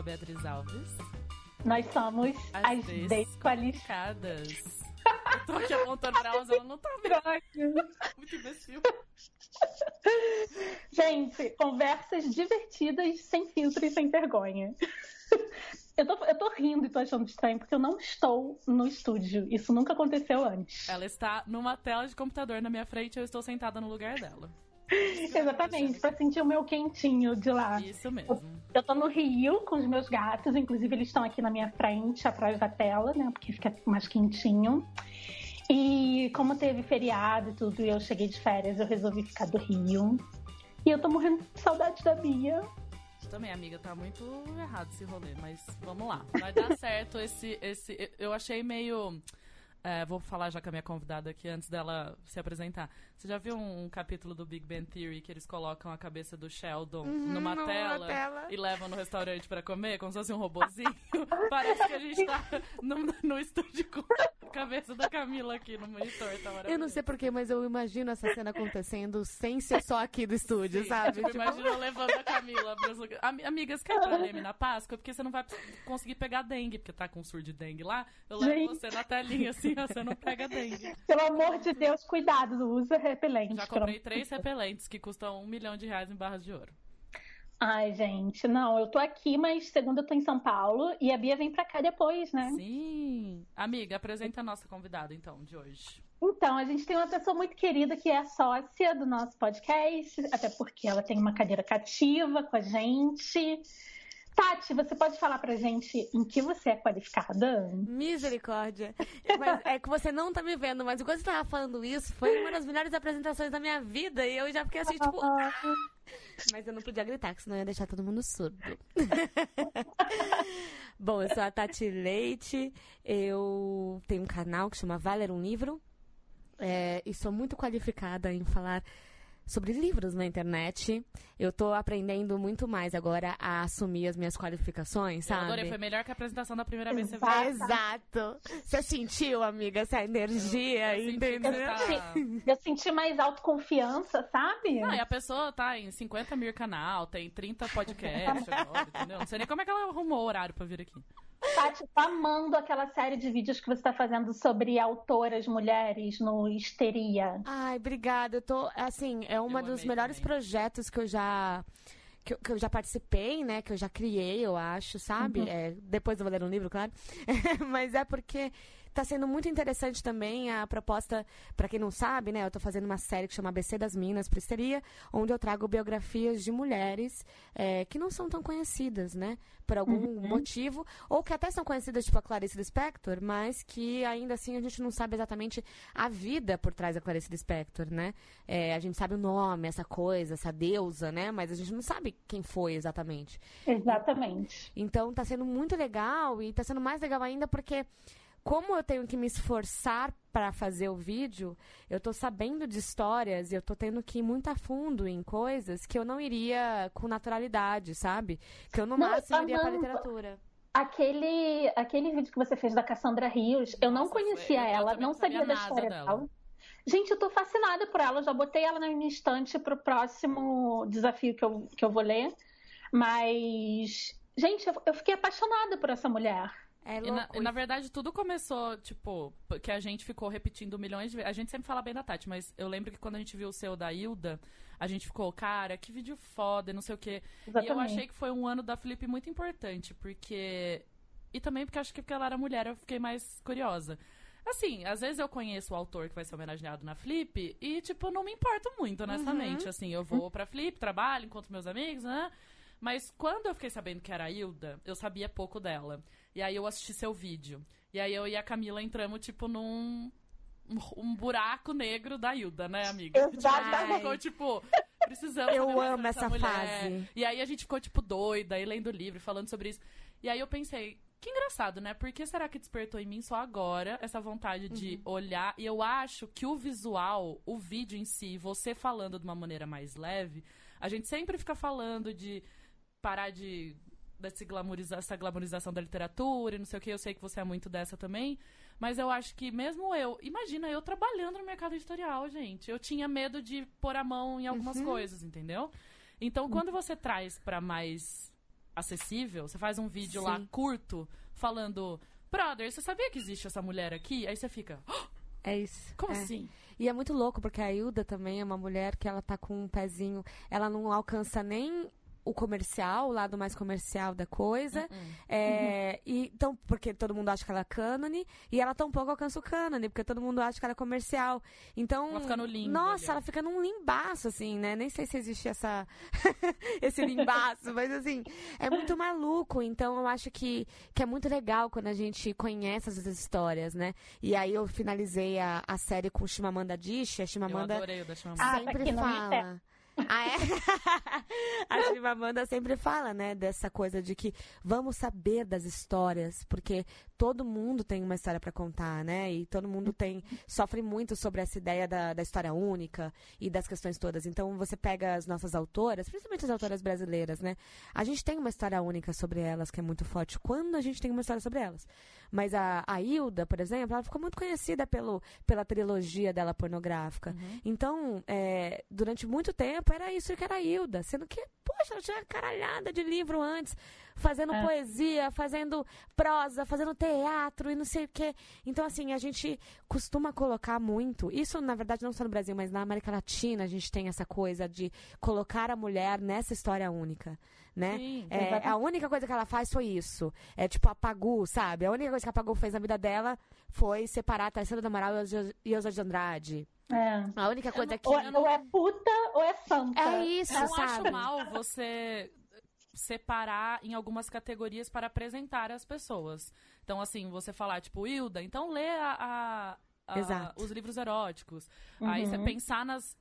a Beatriz Alves. Nós somos as, as desqualificadas. Eu tô aqui apontando pra elas, ela não tá vendo. Muito imbecil. Gente, conversas divertidas, sem filtro e sem vergonha. Eu tô, eu tô rindo e tô achando estranho porque eu não estou no estúdio. Isso nunca aconteceu antes. Ela está numa tela de computador na minha frente e eu estou sentada no lugar dela. Exatamente, pra sentir o meu quentinho de lá. Isso mesmo. Eu, eu tô no Rio com os meus gatos, inclusive eles estão aqui na minha frente, atrás da tela, né? Porque fica mais quentinho. E como teve feriado e tudo, e eu cheguei de férias, eu resolvi ficar do Rio. E eu tô morrendo de saudade da Bia. Também, amiga, tá muito errado esse rolê, mas vamos lá. Vai dar certo esse. esse eu achei meio. É, vou falar já com a minha convidada aqui antes dela se apresentar. Você já viu um, um, capítulo do Big Bang Theory que eles colocam a cabeça do Sheldon uhum, numa, tela, tela, e levam no restaurante para comer, como se fosse um robozinho? Parece que a gente tá no, no estúdio com a cabeça da Camila aqui no monitor. Tá eu não sei porquê, mas eu imagino essa cena acontecendo sem ser só aqui do estúdio, Sim, sabe? Tipo, tipo... Imagina levando a Camila pros lugares. Amigas, quer ir Leme na Páscoa? Porque você não vai conseguir pegar dengue, porque tá com surdo de dengue lá. Eu levo gente. você na telinha assim, ó, você não pega dengue. Pelo amor de Deus, cuidado, usa repelente. Já comprei três repelentes que custam um milhão de reais em barras de ouro. Ai, gente, não, eu tô aqui, mas segunda eu tô em São Paulo e a Bia vem pra cá depois, né? Sim. Amiga, apresenta a nossa convidada, então, de hoje. Então, a gente tem uma pessoa muito querida que é sócia do nosso podcast, até porque ela tem uma cadeira cativa com a gente. Tati, você pode falar pra gente em que você é qualificada? Misericórdia. Mas é que você não tá me vendo, mas enquanto você tava falando isso, foi uma das melhores apresentações da minha vida e eu já fiquei assim, tipo. Ah! Mas eu não podia gritar, que senão ia deixar todo mundo surdo. Bom, eu sou a Tati Leite, eu tenho um canal que chama Valer um Livro. É, e sou muito qualificada em falar sobre livros na internet. Eu tô aprendendo muito mais agora a assumir as minhas qualificações, sabe? Eu adorei, foi melhor que a apresentação da primeira vez que você viu. Exato. Você sentiu, amiga, essa energia, eu, eu entendeu? Eu, senti, eu senti mais autoconfiança, sabe? Não, e a pessoa tá em 50 mil canal, tem 30 podcasts agora, entendeu? Não sei nem como é que ela arrumou o horário pra vir aqui. Tati, tá amando aquela série de vídeos que você tá fazendo sobre autoras mulheres no Histeria. Ai, obrigada. Eu tô, assim, é um dos melhores também. projetos que eu já que eu, que eu, já participei, né? Que eu já criei, eu acho, sabe? Uhum. É, depois eu vou ler um livro, claro. Mas é porque tá sendo muito interessante também a proposta, para quem não sabe, né? Eu tô fazendo uma série que chama ABC das Minas Pristeria, onde eu trago biografias de mulheres é, que não são tão conhecidas, né? Por algum Uhum. motivo, ou que até são conhecidas, tipo a Clarice Lispector, mas que ainda assim a gente não sabe exatamente a vida por trás da Clarice Lispector, né? É, a gente sabe o nome, essa coisa, essa deusa, né? Mas a gente não sabe quem foi exatamente. Exatamente. Então tá sendo muito legal e tá sendo mais legal ainda porque como eu tenho que me esforçar para fazer o vídeo, eu tô sabendo de histórias e eu tô tendo que ir muito a fundo em coisas que eu não iria com naturalidade, sabe? Que eu no Não, máximo iria pra amando. literatura. Aquele, aquele vídeo que você fez da Cassandra Rios, eu não conhecia foi- ela, não sabia sabia da nada história dela. dela. Gente, eu tô fascinada por ela, já botei ela na minha estante pro próximo desafio que eu, que eu vou ler. Mas, gente, eu, eu fiquei apaixonada por essa mulher. É E louco. na, e na verdade tudo começou, tipo, que a gente ficou repetindo milhões de vezes. A gente sempre fala bem da Tati, mas eu lembro que quando a gente viu o seu da Hilda, a gente ficou, cara, que vídeo foda, e não sei o quê. E eu Exatamente. achei que foi um ano da Felipe muito importante, porque. E também porque acho que porque ela era mulher, eu fiquei mais curiosa. Assim, às vezes eu conheço o autor que vai ser homenageado na Flip e, tipo, não me importo muito, honestamente. Assim, eu vou pra Flip, trabalho, encontro meus amigos, né? Mas quando eu fiquei sabendo que era a Hilda, eu sabia pouco dela. E aí eu assisti seu vídeo. E aí eu e a Camila entramos, tipo, num. um- buraco negro da Hilda, né, amiga? Tipo, Exatamente. ficou, tipo, precisamos. Eu amo essa fase. E aí a gente ficou, tipo, doida, aí lendo livro, falando sobre isso. E aí eu pensei, que engraçado, né? Por que será que despertou em mim só agora essa vontade de olhar? E eu acho que o visual, o vídeo em si, você falando de uma maneira mais leve, a gente sempre fica falando de parar de desse glamourizar, essa glamorização da literatura e não sei o que, eu sei que você é muito dessa também, mas eu acho que mesmo eu, imagina eu trabalhando no mercado editorial, gente, eu tinha medo de pôr a mão em algumas coisas, entendeu? Então, quando você traz pra mais acessível, você faz um vídeo Sim. lá curto falando, brother, você sabia que existe essa mulher aqui? Aí você fica, "Oh, É isso. como é. assim? E é muito louco, porque a Hilda também é uma mulher que ela tá com um pezinho. Ela não alcança nem o comercial, o lado mais comercial da coisa. Hum. É, e, então, porque todo mundo acha que ela é cânone, e ela tampouco alcança o cânone, porque todo mundo acha que ela é comercial. Então. Ela fica no limbo Nossa, ali. ela fica num limbaço, assim, né? Nem sei se existe essa, esse limbaço, mas assim, é muito maluco. Então eu acho que, que é muito legal quando a gente conhece essas histórias, né? E aí eu finalizei a, a série com Chimamanda Adichie. A Eu Chimamanda adorei o da Chimamanda. Ah, tá sempre no fala. Ah, é? a Chimamanda sempre fala, né, dessa coisa de que vamos saber das histórias, porque todo mundo tem uma história para contar, né? E todo mundo tem sofre muito sobre essa ideia da, da história única e das questões todas. Então você pega as nossas autoras, principalmente as autoras brasileiras, né? A gente tem uma história única sobre elas que é muito forte quando a gente tem uma história sobre elas. Mas a, a Hilda, por exemplo, ela ficou muito conhecida pelo, pela trilogia dela pornográfica. Então, é, durante muito tempo, era isso que era a Hilda. Sendo que, poxa, ela tinha caralhada de livro antes. Fazendo É. poesia, fazendo prosa, fazendo teatro e não sei o quê. Então, assim, a gente costuma colocar muito. Isso, na verdade, não só no Brasil, mas na América Latina, a gente tem essa coisa de colocar a mulher nessa história única. Né? Sim. É, a única coisa que ela faz foi isso. É tipo a Pagu, sabe? A única coisa que a Pagu fez na vida dela foi separar a Tarsila do Amaral e Elza de Andrade. É. A única coisa que. Ou, ou é puta ou é santa. É isso, Eu não sabe? acho mal você separar em algumas categorias para apresentar as pessoas. Então, assim, você falar, tipo, Hilda, então lê a, a- a- os livros eróticos. Aí você Uhum. pensar nas.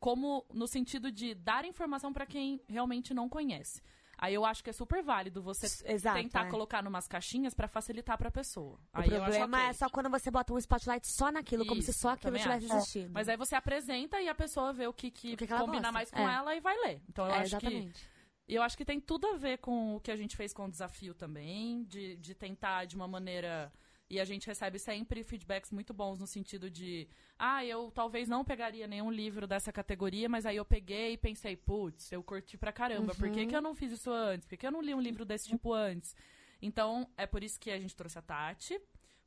como no sentido de dar informação para quem realmente não conhece. Aí eu acho que é super válido você Exato, tentar é. colocar numas caixinhas para facilitar pra pessoa. O Aí problema ok. é só quando você bota um spotlight só naquilo, como se Isso, só aquilo estivesse acho. existindo. Mas aí você apresenta e a pessoa vê o que, que, O que que combina gosta. mais com É. ela e vai ler. Então eu é, acho que exatamente. E eu acho que tem tudo a ver com o que a gente fez com o desafio também, de, de tentar de uma maneira. E a gente recebe sempre feedbacks muito bons no sentido de, ah, eu talvez não pegaria nenhum livro dessa categoria, mas aí eu peguei e pensei, putz, eu curti pra caramba, por Uhum. que, que eu não fiz isso antes? Por que eu não li um livro desse tipo antes? Então, é por isso que a gente trouxe a Tati,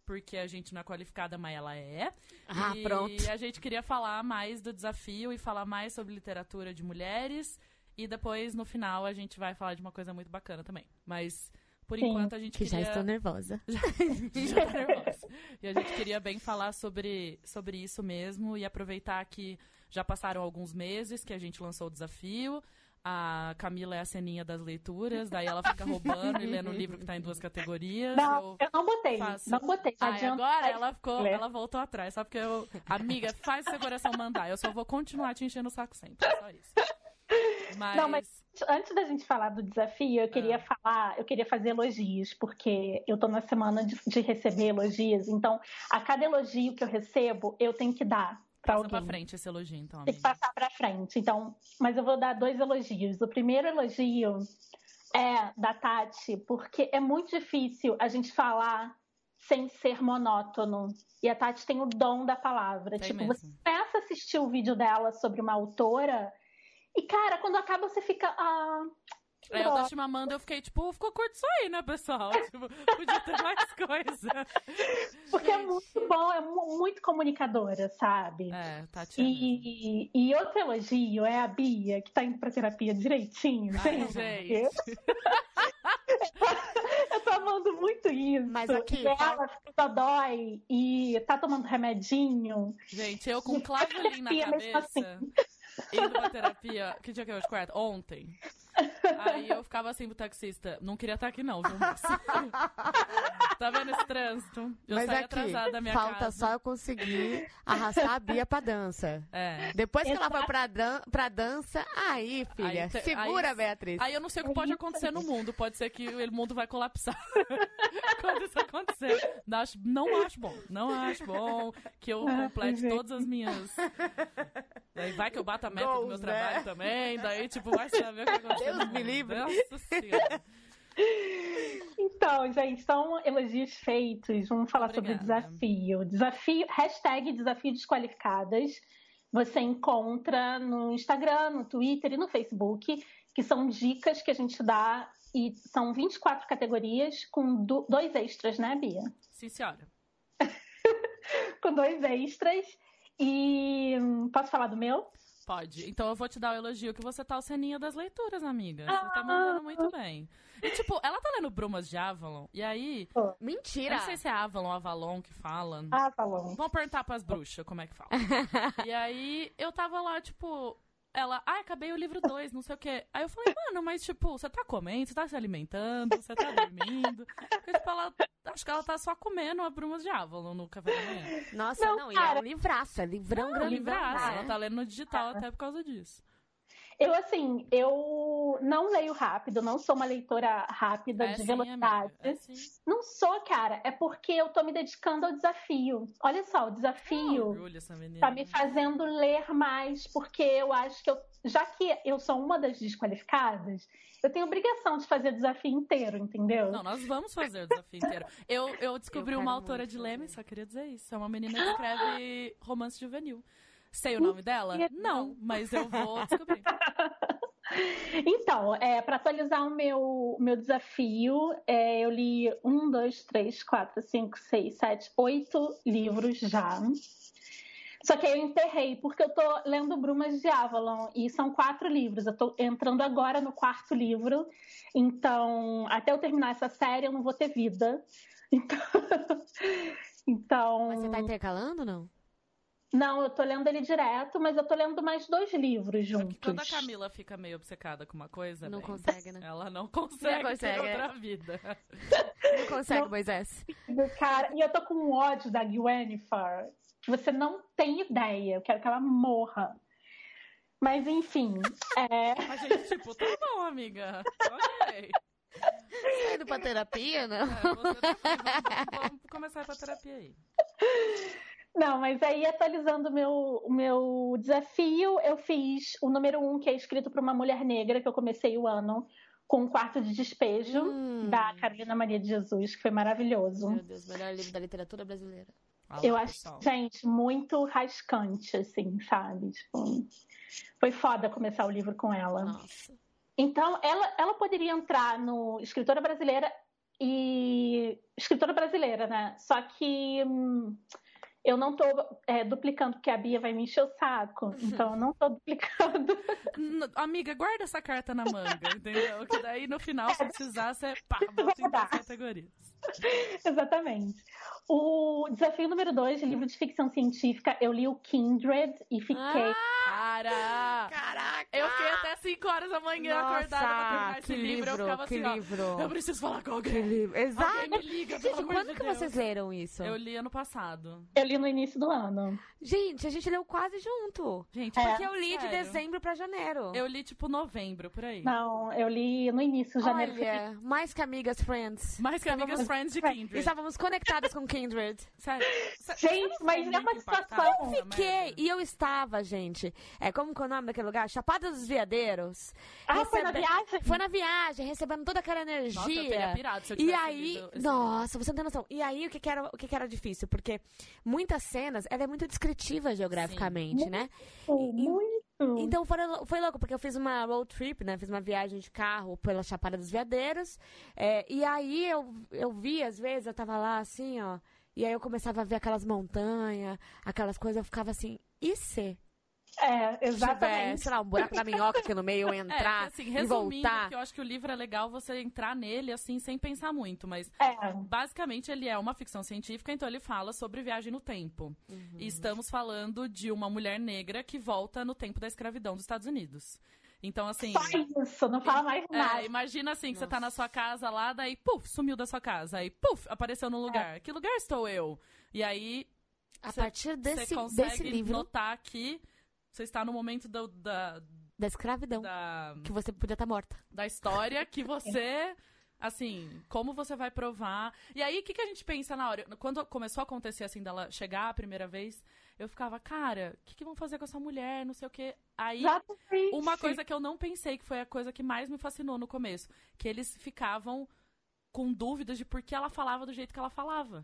porque a gente não é qualificada, mas ela é. Ah, e pronto. a gente queria falar mais do desafio e falar mais sobre literatura de mulheres. E depois, no final, a gente vai falar de uma coisa muito bacana também. Mas, por Sim. enquanto, a gente Que já queria... estou nervosa. Já tô nervosa. E a gente queria bem falar sobre, sobre isso mesmo e aproveitar que já passaram alguns meses que a gente lançou o desafio. A Camila é a ceninha das leituras, daí ela fica roubando e lendo o livro que tá em duas categorias. Não, Eu eu não botei. faço- Não botei. Adianta. agora ela ficou, ler. ela voltou atrás, só porque eu. Amiga, faz seu coração mandar. Eu só vou continuar te enchendo o saco sempre. Só isso. Mas. Não, mas antes da gente falar do desafio, eu queria Ah. falar, eu queria fazer elogios, porque eu tô na semana de, de receber elogios, então a cada elogio que eu recebo, eu tenho que dar pra passa alguém. pra frente esse elogio, então, Tem que amiga. passar pra frente. Então, mas eu vou dar dois elogios. O primeiro elogio é da Tati, porque é muito difícil a gente falar sem ser monótono. E a Tati tem o dom da palavra. Tem tipo, mesmo. você começa a assistir o vídeo dela sobre uma autora e, cara, quando acaba você fica. Ah, É, eu dó. da Chimamanda, eu fiquei tipo, ficou curto isso aí, né, pessoal? Tipo, podia ter mais coisa. Porque é muito bom, é mu- muito comunicadora, sabe? É, é mesmo. E, e outro elogio é a Bia, que tá indo pra terapia direitinho, Ai, gente. gente. Eu tô amando muito isso. Mas aqui, E ela fica dói e tá tomando remedinho. Gente, eu com Clavelin na Terapia mesmo assim. Indo pra terapia. Que dia que é hoje? Quarta? Ontem. Aí eu ficava assim pro taxista, não queria estar aqui não, viu, tá vendo esse trânsito? Eu Mas saí aqui, atrasada da minha falta casa. só eu conseguir arrastar a Bia pra dança. É. Depois que ela foi pra, dan pra dança, aí, filha, Aí te- segura, aí- Beatriz. Aí eu não sei o que pode acontecer no mundo. Pode ser que o mundo vai colapsar. Quando isso acontecer. Não acho, não acho bom. Não acho bom que eu Ah, complete gente. todas as minhas. Daí vai que eu bato a meta do meu Goals, trabalho né? também. Daí, tipo, vai saber o que aconteceu. Deus no me livre. Então, gente, são elogios feitos. Vamos falar sobre o Obrigada. desafio. Desafio, hashtag desafio desqualificadas. Você encontra no Instagram, no Twitter e no Facebook. que são dicas que a gente dá e são 24 categorias com do, dois extras, né, Bia? Sim, senhora. com dois extras. E posso falar do meu? Pode. Então eu vou te dar o elogio que você tá o ceninho das leituras, amiga. Você tá ah, mandando muito bem. E tipo, ela tá lendo Brumas de Avalon, e aí. Mentira! Eu não sei se é Avalon ou Avalon que fala. Avalon. Vamos perguntar pras bruxas como é que fala. e aí eu tava lá, tipo, ela, ah, acabei o livro 2, não sei o quê. Aí eu falei, mano, mas tipo, você tá comendo, você tá se alimentando, você tá dormindo. Porque, tipo, ela, acho que ela tá só comendo a Brumas de Avalon no café da manhã. Nossa, não, não e é um livraço, é livrão, não, livraço. Ela tá lendo no digital até por causa disso. Eu, assim, eu não leio rápido, não sou uma leitora rápida, é de sim, velocidade. É não sou, cara. É porque eu tô me dedicando ao desafio. Olha só, o desafio oh, tá me fazendo ler mais, porque eu acho que eu, já que eu sou uma das desqualificadas, eu tenho obrigação de fazer o desafio inteiro, entendeu? Não, nós vamos fazer o desafio inteiro. Eu, eu descobri eu uma autora de Leme, só queria dizer isso. É uma menina que escreve romance juvenil. Sei o nome dela? Não, mas eu vou descobrir. Então, é, para atualizar o meu, meu desafio, é, eu li um, dois, três, quatro, cinco, seis, sete, oito livros já. Só que aí eu enterrei, porque eu tô lendo Brumas de Avalon, e são quatro livros. Eu tô entrando agora no quarto livro, então até eu terminar essa série eu não vou ter vida. Então. então... Mas você tá intercalando ou não? Não, eu tô lendo ele direto, mas eu tô lendo mais dois livros juntos. quando a Camila fica meio obcecada com uma coisa, não bem, consegue, né? Ela não consegue, não consegue ter outra vida. Não consegue, não, Moisés. Cara, e eu tô com um ódio da Gwennifer você não tem ideia. Eu quero que ela morra. Mas enfim. É... A gente, tipo, tá bom, amiga. Ok. Tá indo pra terapia, não? É, você tá... vamos, vamos começar pra terapia aí. Não, mas aí atualizando o meu, meu desafio, eu fiz o número um, que é escrito por uma mulher negra, que eu comecei o ano com um quarto de despejo, hum. da Carolina Maria de Jesus, que foi maravilhoso. Meu Deus, melhor livro da literatura brasileira. eu acho, gente, muito rascante, assim, sabe? Tipo, foi foda começar o livro com ela. Nossa. Então, ela, ela poderia entrar no Escritora Brasileira e. Escritora Brasileira, né? Só que. Hum, eu não estou é, duplicando, porque a Bia vai me encher o saco. Uhum. Então eu não estou duplicando. Amiga, guarda essa carta na manga, entendeu? Que daí no final, se precisar, você pá, bota em duas categorias. Exatamente. O desafio número dois, de livro de ficção científica, eu li o Kindred e fiquei. Ah, cara! Caraca! Eu fiquei até 5 horas da manhã Nossa, acordada pra terminar esse livro. livro. Eu ficava que assim, livro. Ó, eu preciso falar com alguém. Que livro. Exato. Alguém me liga, Gente, quando de que Deus. vocês leram isso? Eu li ano passado. Eu li no início do ano. Gente, a gente leu quase junto. Gente, porque é, eu li sério. de dezembro pra janeiro. Eu li tipo novembro, por aí. Não, eu li no início, janeiro. Olha, mais que amigas friends. Mais que amigas friends de Kindred. Estávamos conectadas com Kindred. Sério. Gente, mas é uma situação. Eu fiquei, e eu estava, gente. É como que é o nome daquele lugar? Chapada dos Veadeiros. Ah, recebe... foi na viagem? Foi na viagem, recebendo toda aquela energia. Nossa, eu teria pirado se eu E aí, nossa, você não tem noção. E aí, o que, que era, o que, que era difícil? Porque muitas cenas, ela é muito descritiva geograficamente, Sim. né? Muito. Então foi, foi louco, porque eu fiz uma road trip, né? Fiz uma viagem de carro pela Chapada dos Veadeiros. É, e aí eu, eu vi, às vezes, eu tava lá assim, ó. E aí eu começava a ver aquelas montanhas, aquelas coisas, eu ficava assim, e se? É, exatamente. Tiver, sei lá, um buraco da minhoca aqui no meio, eu entrar é, assim, e voltar. que eu acho que o livro é legal você entrar nele, assim, sem pensar muito. Mas, é. basicamente, ele é uma ficção científica, então ele fala sobre viagem no tempo. Uhum. E estamos falando de uma mulher negra que volta no tempo da escravidão dos Estados Unidos. Então, assim. Só isso, não fala mais é, nada. imagina assim, que Nossa. você tá na sua casa lá, daí, puf, sumiu da sua casa. Aí, puf, apareceu no lugar. É. Que lugar estou eu? E aí. A cê, partir desse, você consegue desse livro. notar que você está no momento do, da. Da escravidão. Da, que você podia estar morta. Da história que você. Assim, como você vai provar? E aí, o que, que a gente pensa na hora? Quando começou a acontecer, assim, dela chegar a primeira vez, eu ficava, cara, o que, que vão fazer com essa mulher? Não sei o quê. Aí, Exatamente. uma coisa que eu não pensei, que foi a coisa que mais me fascinou no começo, que eles ficavam com dúvidas de por que ela falava do jeito que ela falava.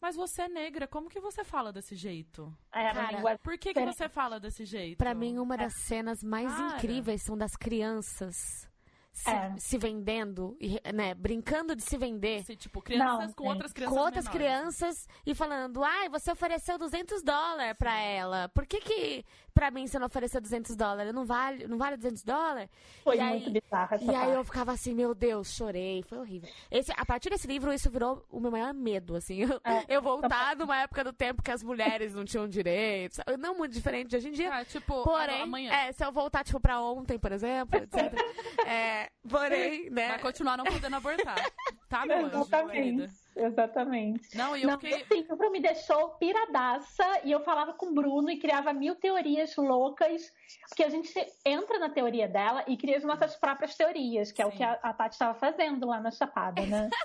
Mas você é negra, como que você fala desse jeito? Era Cara, Por que, que você fala desse jeito? Pra mim, uma das cenas mais Cara. incríveis são das crianças se, É. se vendendo, né, brincando de se vender. Assim, tipo, crianças Não, com gente. outras crianças com outras menores. crianças e falando, ai, você ofereceu 200 dólares pra ela. Por que que pra mim você não ofereceu 200 dólares? Não vale, não vale 200 dólares? Foi E aí- muito bizarra essa E aí eu parte. ficava assim, meu Deus, chorei, foi horrível. Esse, a partir desse livro, isso virou o meu maior medo, assim. Eu, É, eu voltar numa época do tempo que as mulheres não tinham direitos. Não muito diferente de hoje em dia. É, tipo, Porém, amanhã. é, se eu voltar, tipo, pra ontem, por exemplo, etc. é, porém, né? Vai continuar não podendo abortar. Tá, meu anjo, querida? Exatamente. Não, e eu Não, fiquei. o livro me deixou piradaça e eu falava com o Bruno e criava mil teorias loucas, porque a gente entra na teoria dela e cria as nossas próprias teorias, que é o Sim. que a, a Tati estava fazendo lá na Chapada, né?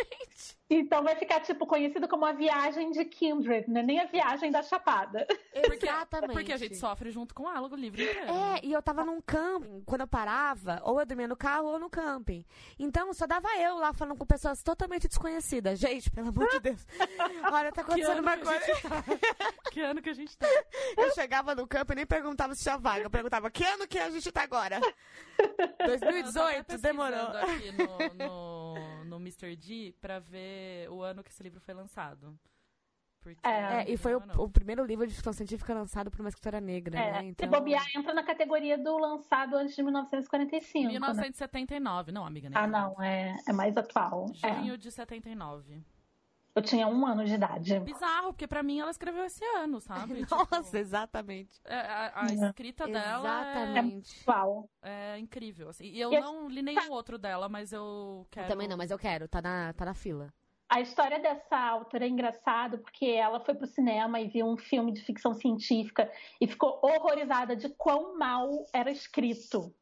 Exatamente. Então vai ficar, tipo, conhecido como a viagem de Kindred, né? Nem a viagem da Chapada. Porque, Exatamente. porque a gente sofre junto com ela o livro inteiro. É, e eu tava num camping, quando eu parava, ou eu dormia no carro ou no camping. Então só dava eu lá falando com pessoas totalmente desconhecidas. Gente, pelo amor de Deus. Olha, tá acontecendo uma coisa. tá? Que ano que a gente tá? Eu chegava no campo e nem perguntava se tinha vaga. Eu perguntava, que ano que a gente tá agora? Eu tô até 2018, pesquisando demorou. aqui no, no, no Mr. D pra ver o ano que esse livro foi lançado. Porque É, É, e foi o, o primeiro livro de ficção científica lançado por uma escritora negra, É, né? Então, Se bobear, entra na categoria do lançado antes de 1945. né? 1979. Não, amiga, né? Ah, não, é, é mais atual. É. Junho de 79. Eu tinha um ano de idade. Bizarro, porque pra mim ela escreveu esse ano, sabe? Nossa, Tipo, exatamente. é, a, a É. escrita dela é- Exatamente. Atual. é, incrível. Assim. E eu E não li nenhum outro dela, mas eu quero. Eu também não, mas eu quero, tá na, tá na fila. A história dessa autora é engraçada porque ela foi pro cinema e viu um filme de ficção científica e ficou horrorizada de quão mal era escrito.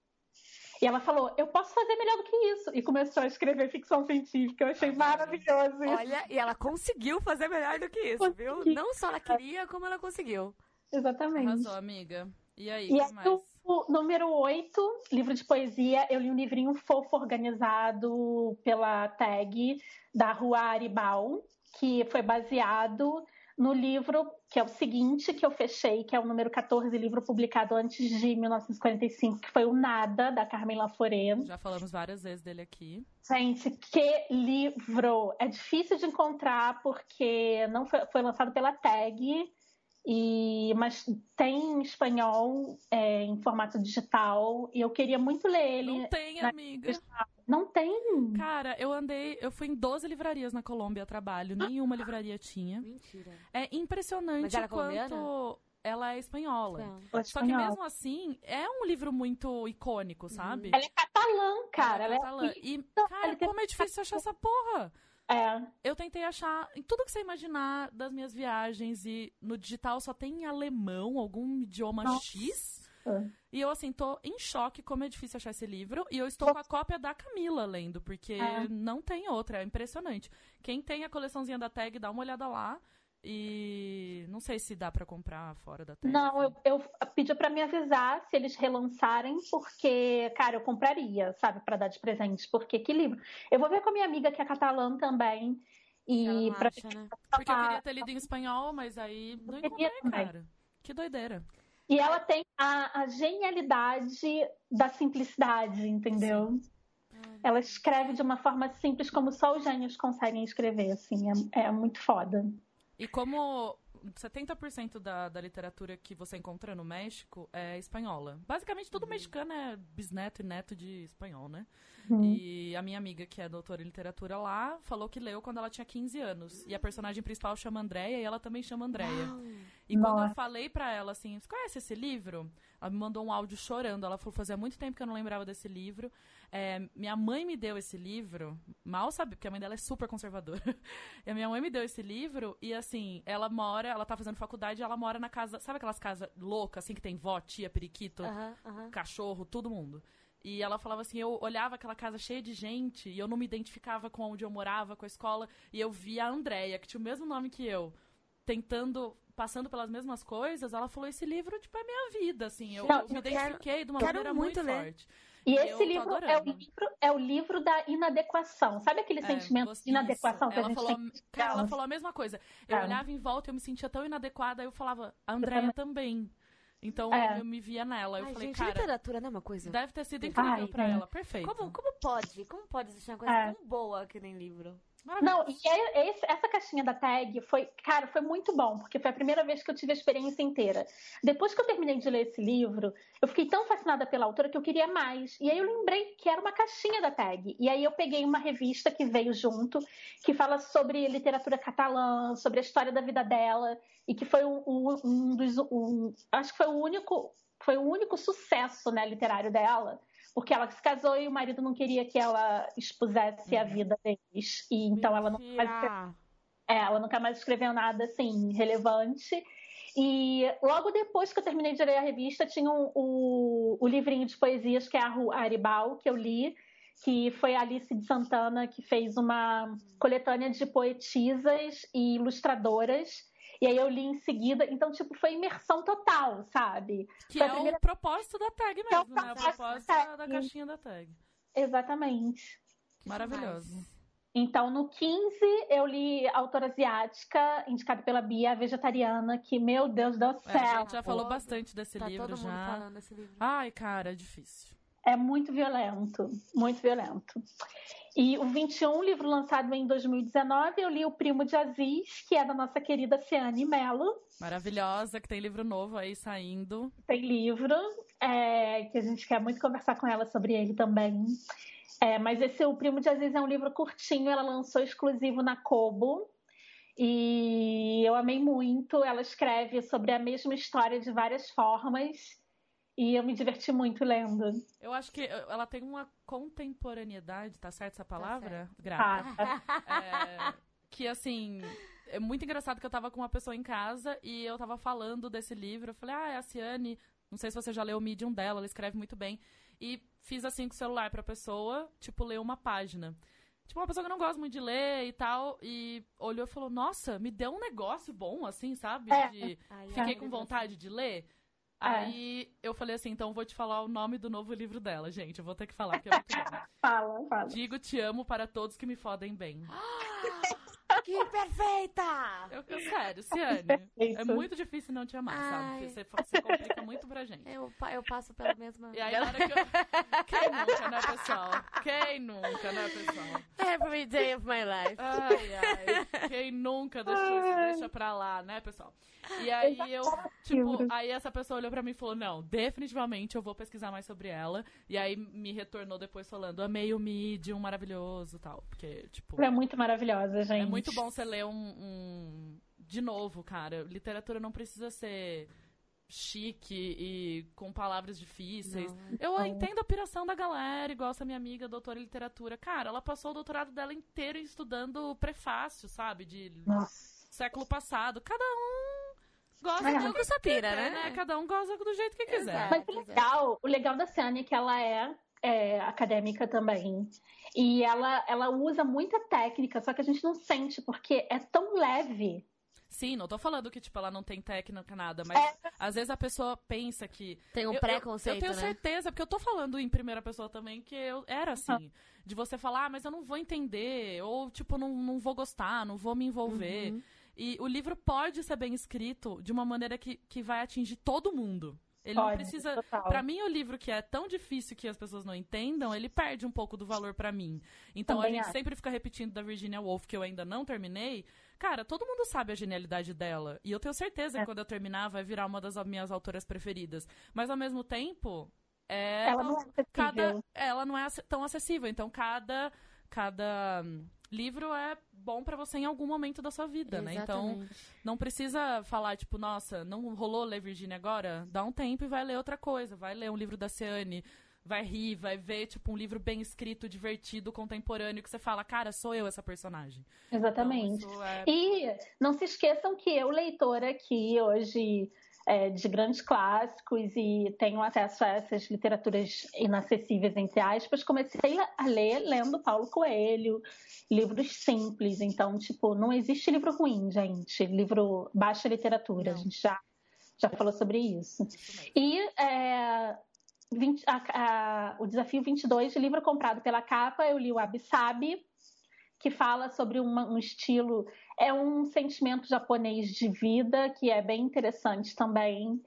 E ela falou: Eu posso fazer melhor do que isso. E começou a escrever ficção científica. Eu achei maravilhoso isso. Olha, e ela conseguiu fazer melhor do que isso, viu? Consegui. Não só ela queria, como ela conseguiu. Exatamente. Arrasou, amiga. E aí, E o aí, que mais? O número 8, livro de poesia, eu li um livrinho fofo organizado pela tag da Rua Aribal, que foi baseado no livro que é o seguinte, que eu fechei, que é o número 14, livro publicado antes de 1945, que foi o Nada, da Carmen Laforet. Já falamos várias vezes dele aqui. Gente, que livro! É difícil de encontrar porque não foi, foi lançado pela tag, e, mas tem em espanhol, é, em formato digital, e eu queria muito ler ele. Não tem, amiga. Não tem. Cara, eu andei, eu fui em 12 livrarias na Colômbia a trabalho, nenhuma livraria tinha. Mentira. É impressionante Mas ela é quanto colombiana? ela é espanhola. Não. Só que mesmo assim, é um livro muito icônico, sabe? Ela é catalã, cara. Ela é Ela catalã. é... E, cara, como é difícil achar essa porra. É. Eu tentei achar em tudo que você imaginar das minhas viagens e no digital só tem em alemão, algum idioma Nossa. X. É. E eu, assim, tô em choque como é difícil achar esse livro. E eu estou com a cópia da Camila lendo, porque É. não tem outra. É impressionante. Quem tem a coleçãozinha da tag, dá uma olhada lá. E não sei se dá pra comprar fora da tag. Não, eu, eu pedi pra me avisar se eles relançarem, porque, cara, eu compraria, sabe, pra dar de presente. Porque que livro? Eu vou ver com a minha amiga que é catalã também. E pra acha, né? Porque eu queria ter lido em espanhol, mas aí não encontrei, cara. Que doideira. E ela tem a, a genialidade da simplicidade, entendeu? Ela escreve de uma forma simples, como só os gênios conseguem escrever, assim, é, é muito foda. E como 70% da, da literatura que você encontra no México é espanhola. Basicamente, todo mexicano é bisneto e neto de espanhol, né? Uhum. E a minha amiga, que é doutora em literatura lá, falou que leu quando ela tinha 15 anos. E a personagem principal chama Andréia e ela também chama Andréia. E quando eu Nossa. falei pra ela assim, você conhece esse livro? Ela me mandou um áudio chorando. Ela falou, fazia muito tempo que eu não lembrava desse livro. É, minha mãe me deu esse livro, mal sabe, porque a mãe dela é super conservadora. e a minha mãe me deu esse livro e assim, ela mora, ela tá fazendo faculdade e ela mora na casa, sabe aquelas casas loucas, assim, que tem vó, tia, periquito, cachorro, todo mundo. E ela falava assim, eu olhava aquela casa cheia de gente e eu não me identificava com onde eu morava, com a escola, e eu via a Andréia, que tinha o mesmo nome que eu, tentando, passando pelas mesmas coisas, ela falou, esse livro, tipo, é minha vida, assim, eu, Não, eu me eu quero- identifiquei de uma quero maneira muito muito, ler. forte. E esse livro é, o livro é o livro da inadequação. Sabe aquele é, sentimento de inadequação que ela a gente falou, tem? Cara, ela falou a mesma coisa. Eu é. olhava em volta e eu me sentia tão inadequada, eu falava, a Andréia também. Então é. eu me via nela. Eu Ai, falei, gente, cara. literatura não é uma coisa. Deve ter sido incrível Ai, pra é. ela. Perfeito. Como, como pode? Como pode existir uma coisa é. tão boa que nem livro? Não, e é, esse, essa caixinha da tag foi, cara, foi muito bom, porque foi a primeira vez que eu tive a experiência inteira. Depois que eu terminei de ler esse livro, eu fiquei tão fascinada pela autora que eu queria mais. E aí eu lembrei que era uma caixinha da tag. E aí eu peguei uma revista que veio junto, que fala sobre literatura catalã, sobre a história da vida dela, e que foi um, um dos. Um, acho que foi o único. Foi o único sucesso né, literário dela porque ela se casou e o marido não queria que ela expusesse a uhum. vida deles. E então ela nunca mais, escreveu, é, ela nunca mais escreveu nada assim relevante. E logo depois que eu terminei de ler a revista, tinha um, o, o livrinho de poesias que é a Aribal, que eu li, que foi a Alice de Santana que fez uma coletânea de poetisas e ilustradoras e aí eu li em seguida. Então, tipo, foi imersão total, sabe? Que foi é primeira... o propósito da tag mesmo, é o né? O propósito da, da caixinha da tag. Exatamente. Maravilhoso. Então, no 15, eu li Autora Asiática, indicada pela Bia, Vegetariana, que, meu Deus do céu. É, a gente já falou bastante desse tá livro todo já. Mundo falando desse livro. Ai, cara, é difícil. É muito violento, muito violento. E o 21, livro lançado em 2019, eu li O Primo de Aziz, que é da nossa querida Ciane Mello. Maravilhosa, que tem livro novo aí saindo. Tem livro, é, que a gente quer muito conversar com ela sobre ele também. É, mas esse O Primo de Aziz é um livro curtinho, ela lançou exclusivo na Kobo. E eu amei muito. Ela escreve sobre a mesma história de várias formas. E eu me diverti muito lendo. Eu acho que ela tem uma contemporaneidade, tá certo essa palavra? Tá Grata. É, que assim, é muito engraçado que eu tava com uma pessoa em casa e eu tava falando desse livro. Eu falei, ah, é a Ciane. Não sei se você já leu o Medium dela, ela escreve muito bem. E fiz assim com o celular pra pessoa, tipo, ler uma página. Tipo, uma pessoa que não gosta muito de ler e tal, e olhou e falou, nossa, me deu um negócio bom, assim, sabe? É. De... Fiquei com vontade de ler. É. Aí eu falei assim, então vou te falar o nome do novo livro dela, gente. Eu vou ter que falar, que é muito bom. fala, fala. Digo te amo para todos que me fodem bem. Que perfeita! Eu, eu sério, Ciane. É muito difícil não te amar, Ai. sabe? Você, você complica muito pra gente. Eu, eu passo pela mesma. E aí, na hora que eu... Quem nunca, né, pessoal? Quem nunca, né, pessoal? Every day of my life. Ai, ai. Quem nunca deixou, deixa pra lá, né, pessoal? E aí eu, tipo, aí essa pessoa olhou pra mim e falou: Não, definitivamente eu vou pesquisar mais sobre ela. E aí me retornou depois falando: Amei o Medium, maravilhoso tal. Porque, tipo. Ela é muito maravilhosa, gente. É muito bom você ler um, um. De novo, cara, literatura não precisa ser chique e com palavras difíceis. Não, eu entendo a piração da galera, igual essa minha amiga, doutora em literatura. Cara, ela passou o doutorado dela inteiro estudando prefácio, sabe? De Nossa. século passado. Cada um gosta é. do que pira, né? né? Cada um gosta do jeito que quiser. Mas o legal, o legal da Ciane é que ela é, é, acadêmica também. E ela, ela usa muita técnica, só que a gente não sente, porque é tão leve. Sim, não tô falando que, tipo, ela não tem técnica, nada, mas é. às vezes a pessoa pensa que. Tem um preconceito. Eu, eu, tenho né? certeza, porque eu tô falando em primeira pessoa também que eu era assim. Uhum. De você falar, ah, mas eu não vou entender, ou, tipo, não, não vou gostar, não vou me envolver. Uhum. E o livro pode ser bem escrito de uma maneira que, que vai atingir todo mundo. Ele pode, não precisa. Para mim, o livro que é tão difícil que as pessoas não entendam, ele perde um pouco do valor para mim. Então Também a gente acho. sempre fica repetindo da Virginia Woolf, que eu ainda não terminei. Cara, todo mundo sabe a genialidade dela. E eu tenho certeza é. que quando eu terminar vai virar uma das minhas autoras preferidas. Mas ao mesmo tempo. É, ela não é cada, ela não é tão acessível. Então, cada, cada livro é bom para você em algum momento da sua vida, Exatamente. né? Então, não precisa falar, tipo, nossa, não rolou ler Virginia agora? Dá um tempo e vai ler outra coisa. Vai ler um livro da Ciane, vai rir, vai ver, tipo, um livro bem escrito, divertido, contemporâneo, que você fala, cara, sou eu essa personagem. Exatamente. Então, é... E não se esqueçam que eu, leitora aqui hoje é, de grandes clássicos e tenho acesso a essas literaturas inacessíveis, entre aspas, comecei a ler lendo Paulo Coelho, livros simples. Então, tipo, não existe livro ruim, gente. Livro baixa literatura. Não. A gente já, já falou sobre isso. isso e é, 20, a, a, o desafio 22, livro comprado pela capa, eu li o Abisabi, que fala sobre uma, um estilo, é um sentimento japonês de vida que é bem interessante também,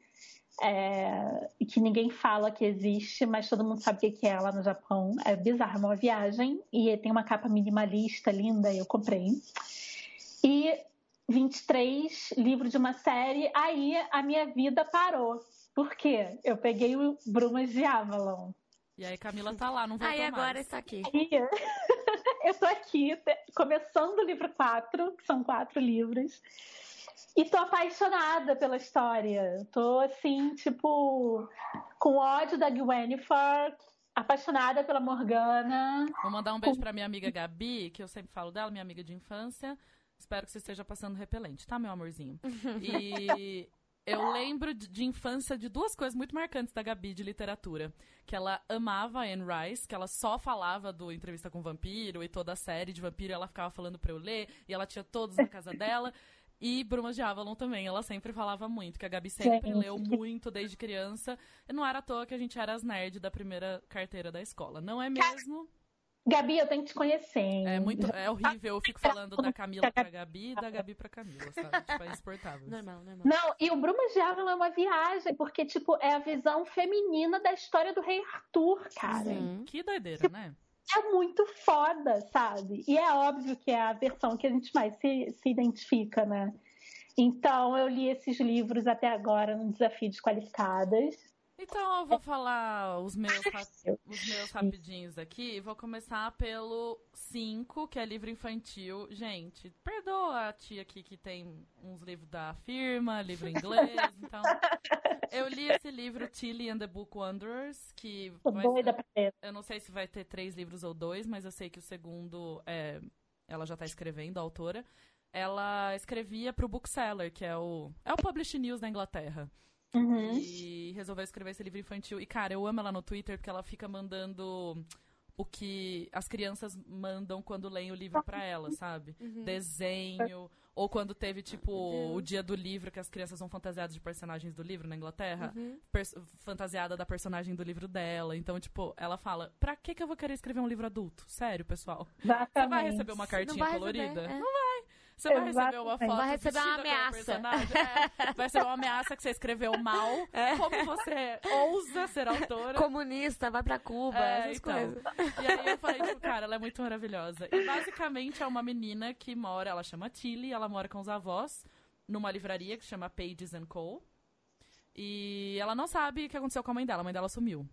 é, que ninguém fala que existe, mas todo mundo sabe o que é lá no Japão. É bizarro, é uma viagem, e tem uma capa minimalista linda, eu comprei. E 23, livro de uma série, aí a minha vida parou. Por quê? Eu peguei o Brumas de Avalon. E aí Camila tá lá, não voltou Aí agora mais. está aqui. Eu tô aqui, começando o livro 4, que são quatro livros. E tô apaixonada pela história. Tô assim, tipo, com ódio da Gwennifer, apaixonada pela Morgana. Vou mandar um beijo pra minha amiga Gabi, que eu sempre falo dela, minha amiga de infância. Espero que você esteja passando repelente, tá, meu amorzinho? E eu lembro de, de infância de duas coisas muito marcantes da Gabi de literatura. Que ela amava Anne Rice, que ela só falava do Entrevista com o Vampiro e toda a série de vampiro, ela ficava falando pra eu ler, e ela tinha todos na casa dela. E Brumas de Avalon também, ela sempre falava muito, que a Gabi sempre leu muito desde criança. E não era à toa que a gente era as nerds da primeira carteira da escola. Não é mesmo? Gabi, eu tenho que te conhecer. hein? É muito, é horrível. Eu fico falando da Camila pra Gabi e da Gabi pra Camila, sabe? Tipo, é insuportável. Normal, normal. Não, e o Brumas de Avalon é uma viagem, porque, tipo, é a visão feminina da história do rei Arthur, cara. Sim. Que doideira, né? É muito foda, sabe? E é óbvio que é a versão que a gente mais se, se identifica, né? Então, eu li esses livros até agora no Desafio Desqualificadas. Então eu vou falar os meus, os meus rapidinhos aqui. Vou começar pelo 5, que é livro infantil. Gente, perdoa a tia aqui que tem uns livros da firma, livro em inglês. Então, eu li esse livro, Tilly and the Book Wanderers, que pra ter. eu não sei se vai ter três livros ou dois, mas eu sei que o segundo é, ela já tá escrevendo, a autora. Ela escrevia pro Bookseller, que é o, é o Publish News da Inglaterra. Uhum. E resolveu escrever esse livro infantil. E, cara, eu amo ela no Twitter porque ela fica mandando o que as crianças mandam quando leem o livro pra ela, sabe? Desenho. Ou quando teve, tipo, o dia do livro, que as crianças são fantasiadas de personagens do livro na Inglaterra. Uhum. fantasiada da personagem do livro dela. Então, tipo, ela fala: pra que, que eu vou querer escrever um livro adulto? Sério, pessoal. Você vai Exatamente. receber uma Não cartinha vai colorida? receber, é. Você vai receber uma Exatamente. foto Vai receber uma ameaça. É, vai receber uma ameaça que você escreveu mal. É. Como você ousa ser autora? Comunista, vai pra Cuba, É, essas então. coisas. E aí eu falei, tipo, cara, ela é muito maravilhosa. E basicamente é uma menina que mora, ela chama Tilly, ela mora com os avós numa livraria que se chama Pages and Co. E ela não sabe o que aconteceu com a mãe dela, a mãe dela sumiu.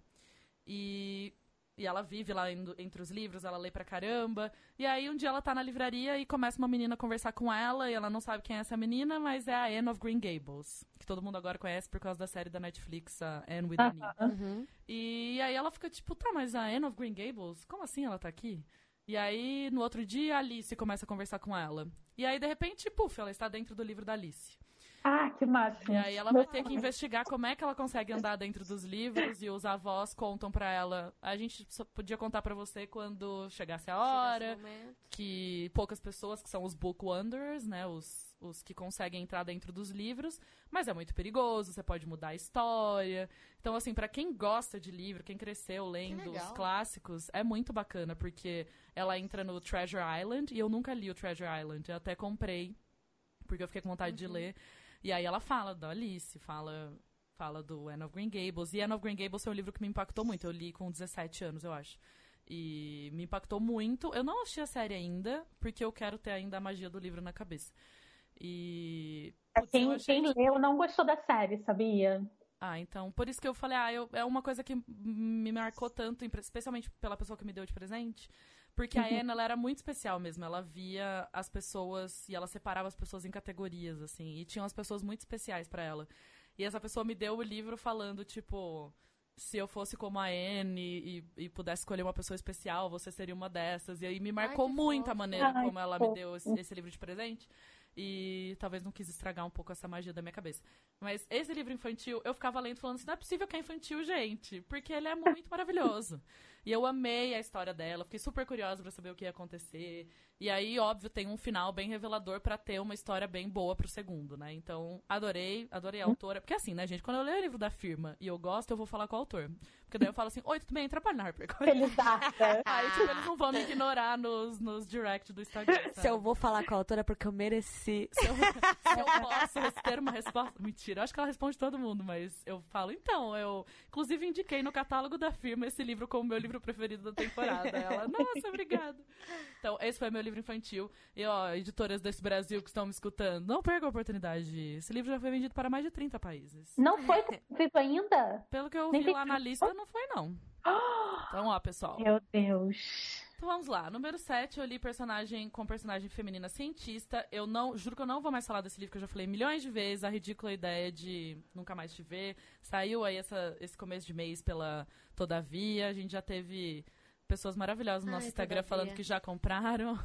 E, e ela vive lá indo- entre os livros, ela lê pra caramba. E aí um dia ela tá na livraria e começa uma menina a conversar com ela, e ela não sabe quem é essa menina, mas é a Anne of Green Gables, que todo mundo agora conhece por causa da série da Netflix, a Anne with an E. Uhum. E aí ela fica tipo, tá, mas a Anne of Green Gables, como assim ela tá aqui? E aí, no outro dia, a Alice começa a conversar com ela. E aí, de repente, puf, ela está dentro do livro da Alice. Ah, que máximo. E aí ela vai ter que investigar como é que ela consegue andar dentro dos livros e os avós contam pra ela. A gente só podia contar pra você quando chegasse a hora, Chega esse momento. que poucas pessoas, que são os book wanderers, né, os, os que conseguem entrar dentro dos livros, mas é muito perigoso, você pode mudar a história. Então, assim, pra quem gosta de livro, quem cresceu lendo os clássicos, é muito bacana, porque ela entra no Treasure Island, e eu nunca li o Treasure Island, eu até comprei, porque eu fiquei com vontade de ler. E aí ela fala da Alice, fala fala do Anne of Green Gables. E Anne of Green Gables foi um livro que me impactou muito. Eu li com 17 anos, eu acho. E me impactou muito. Eu não assisti a série ainda, porque eu quero ter ainda a magia do livro na cabeça. E. putz, eu Quem, achei quem que- leu não gostou da série, sabia? Ah, então. Por isso que eu falei, ah, eu- é uma coisa que me marcou tanto, especialmente pela pessoa que me deu de presente. Porque a Anne, ela era muito especial mesmo. Ela via as pessoas e ela separava as pessoas em categorias, assim. E tinham as pessoas muito especiais pra ela. E essa pessoa me deu o livro falando, tipo, se eu fosse como a Anne e, e pudesse escolher uma pessoa especial, você seria uma dessas. E aí me marcou que muito a fofo. maneira Ai, como ela me deu esse, esse livro de presente. E talvez não quis estragar um pouco essa magia da minha cabeça. Mas esse livro infantil, eu ficava lendo falando assim, não é possível que é infantil, gente. Porque ele é muito maravilhoso. E eu amei a história dela, fiquei super curiosa pra saber o que ia acontecer. E aí, óbvio, tem um final bem revelador pra ter uma história bem boa pro segundo, né? Então, adorei, adorei a autora. Porque assim, né, gente, quando eu leio o livro da firma e eu gosto, eu vou falar com o autor. Porque daí eu falo assim, oi, tudo bem? Trabalho na Harper. Feliz data. Aí, tipo, eles não vão me ignorar nos, nos direct do Instagram. sabe? Se eu vou falar com a autora é porque eu mereci. Se eu, se eu posso ter uma resposta. Mentira, eu acho que ela responde todo mundo, mas eu falo, então, eu inclusive indiquei no catálogo da firma esse livro como meu livro preferido da temporada. Ela, nossa, obrigada. Então, esse foi meu livro infantil. E, ó, editoras desse Brasil que estão me escutando, não perca a oportunidade. Esse livro já foi vendido para mais de 30 países. Não foi feito ainda? Pelo que eu Nem vi lá na lista, não foi, não. Então, ó, pessoal. Meu Deus. Então vamos lá. Número 7, eu li personagem com personagem feminina cientista. Eu não, juro que eu não vou mais falar desse livro que eu já falei milhões de vezes, a ridícula ideia de nunca mais te ver. Saiu aí essa, esse começo de mês pela Todavia. A gente já teve pessoas maravilhosas no Ai, nosso Instagram Todavia. falando que já compraram.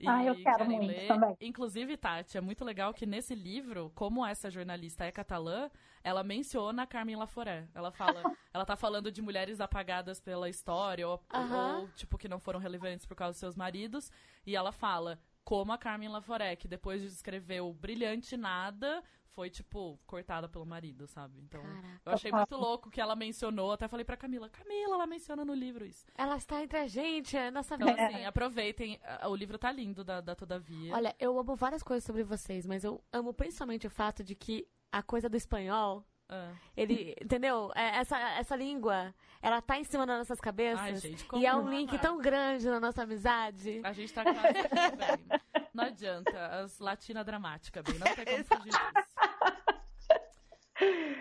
E Ah, eu quero muito ler. também. Inclusive, Tati, é muito legal que nesse livro, como essa jornalista é catalã, ela menciona a Carmen Laforé. Ela fala, ela tá falando de mulheres apagadas pela história, ou, Aham. ou, tipo, que não foram relevantes por causa dos seus maridos. E ela fala, como a Carmen Laforé, que depois de escrever o Brilhante Nada, foi, tipo, cortada pelo marido, sabe? Então, Caraca. eu achei muito louco que ela mencionou. Até falei pra Camila, Camila, ela menciona no livro isso. Ela está entre a gente, é nossa Então, assim, aproveitem. O livro tá lindo, da, da Todavia. Olha, eu amo várias coisas sobre vocês, mas eu amo principalmente o fato de que a coisa do espanhol, Ah. ele, entendeu? É, Essa, essa língua, ela tá em cima das nossas cabeças. Ai, gente, e é um link tão grande na nossa amizade. A gente tá quase bem. Não adianta. As latina dramática, bem. Não tem como fugir disso.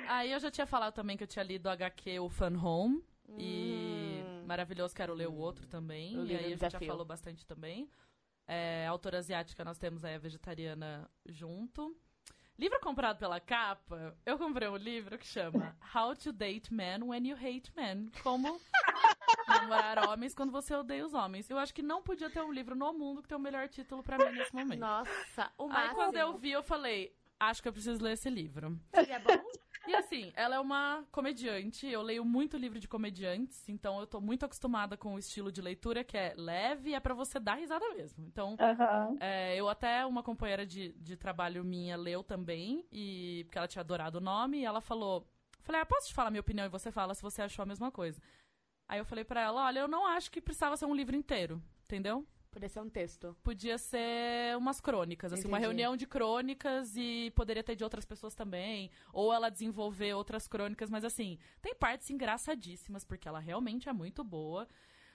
Aí eu já tinha falado também que eu tinha lido o HQ O Fun Home. E Hum. maravilhoso, quero ler o outro também. Li e aí a gente já falou bastante também. É, autora asiática, nós temos aí a vegetariana junto. Livro comprado pela capa, eu comprei um livro que chama How to Date Men When You Hate Men. Como namorar homens quando você odeia os homens. Eu acho que não podia ter um livro no mundo que tem o melhor título pra mim nesse momento. Nossa, o Aí máximo. quando eu vi, eu falei, acho que eu preciso ler esse livro. Seria bom? E assim, ela é uma comediante, eu leio muito livro de comediantes, então eu tô muito acostumada com o estilo de leitura que é leve e é pra você dar risada mesmo. Então, Aham. é, eu até, uma companheira de, de trabalho minha leu também, e porque ela tinha adorado o nome, e ela falou, falei, ah, posso te falar minha opinião e você fala se você achou a mesma coisa. Aí eu falei pra ela, olha, eu não acho que precisava ser um livro inteiro, entendeu? Podia ser um texto. podia ser umas crônicas, assim, uma Entendi. reunião de crônicas e poderia ter de outras pessoas também, ou ela desenvolver outras crônicas, mas assim, tem partes engraçadíssimas, porque ela realmente é muito boa.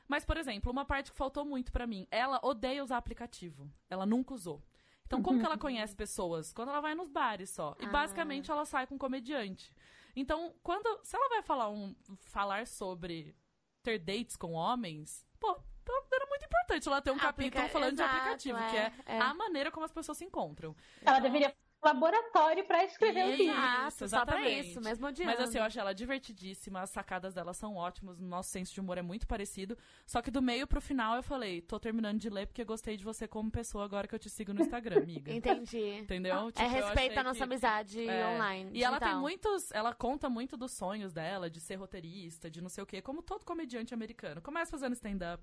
Mas, por exemplo, uma parte que faltou muito pra mim, ela odeia usar aplicativo. Ela nunca usou. Então, como que ela conhece pessoas? Quando ela vai nos bares só. E Ah. basicamente ela sai com comediante. Então, quando. Se ela vai falar um. falar sobre ter dates com homens, pô, então era importante ela ter um Aplica- capítulo falando de Exato, aplicativo, é, que é, é. a maneira como as pessoas se encontram. Ela deveria fazer um laboratório pra escrever o Isso, livro. Ah, só pra exatamente. isso, mesmo odiando. Mas assim, eu achei ela divertidíssima, as sacadas dela são ótimas, o nosso senso de humor é muito parecido. Só que do meio pro final eu falei, tô terminando de ler porque gostei de você como pessoa agora que eu te sigo no Instagram, amiga. Entendi. Entendeu? É Tipo, eu respeito a nossa que- amizade É. online. E ela tem digital. muitos. Ela conta muito dos sonhos dela, de ser roteirista, de não sei o quê, como todo comediante americano. Começa fazendo stand-up.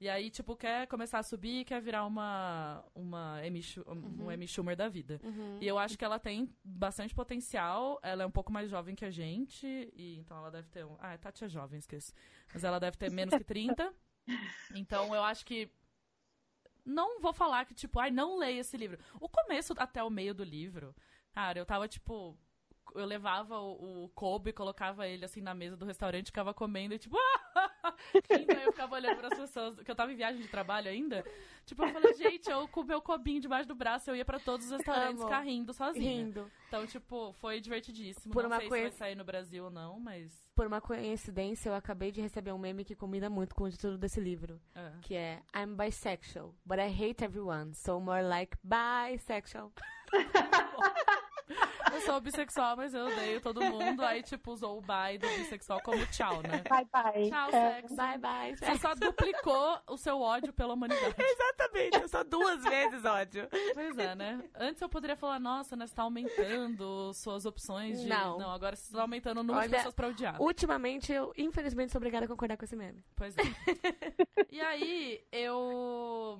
E aí, tipo, quer começar a subir e quer virar uma, uma Amy, Schu- um Uhum. Amy Schumer da vida. E eu acho que ela tem bastante potencial. Ela é um pouco mais jovem que a gente. E então ela deve ter um. Ah, Tati é jovem, esqueço. Mas ela deve ter menos que 30. Então eu acho que. Não vou falar que, tipo, ai, não leia esse livro. O começo até o meio do livro, cara, eu tava, tipo. Eu levava o, o Kobe, colocava ele assim na mesa do restaurante, ficava comendo e tipo, rindo, aí eu ficava olhando para as pessoas, que eu tava em viagem de trabalho ainda. Tipo, eu falei, gente, eu com o meu cobinho debaixo do braço, eu ia pra todos os restaurantes Amo. ficar rindo sozinha. Rindo. Então, tipo, foi divertidíssimo. Por não uma sei se vai sair no Brasil ou não, mas. Por uma coincidência, eu acabei de receber um meme que combina muito com o título desse livro. é. Que é I'm bisexual, but I hate everyone, so more like bisexual. Eu sou bissexual, mas eu odeio todo mundo. Aí, tipo, usou o bye do bissexual como tchau, né? Bye, bye. Tchau, sexo. Bye, bye. Você só duplicou o seu ódio pela humanidade. Exatamente, eu sou duas vezes ódio. Pois é, né? Antes eu poderia falar, nossa, né, você tá aumentando suas opções de. Não. agora você tá aumentando o número de Olha, pessoas pra odiar. Ultimamente, eu, infelizmente, sou obrigada a concordar com esse meme. Pois é. e aí, eu.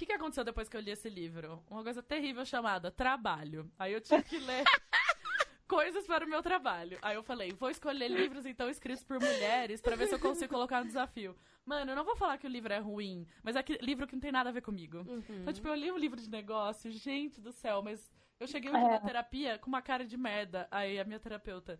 O que, que aconteceu depois que eu li esse livro? Uma coisa terrível chamada Trabalho. Aí eu tive que ler coisas para o meu trabalho. Aí eu falei, vou escolher livros então escritos por mulheres pra ver se eu consigo colocar no desafio. Mano, eu não vou falar que o livro é ruim, mas é que livro que não tem nada a ver comigo. Então, tipo, eu li um livro de negócio, gente do céu, mas eu cheguei um dia É. na terapia com uma cara de merda. Aí a minha terapeuta.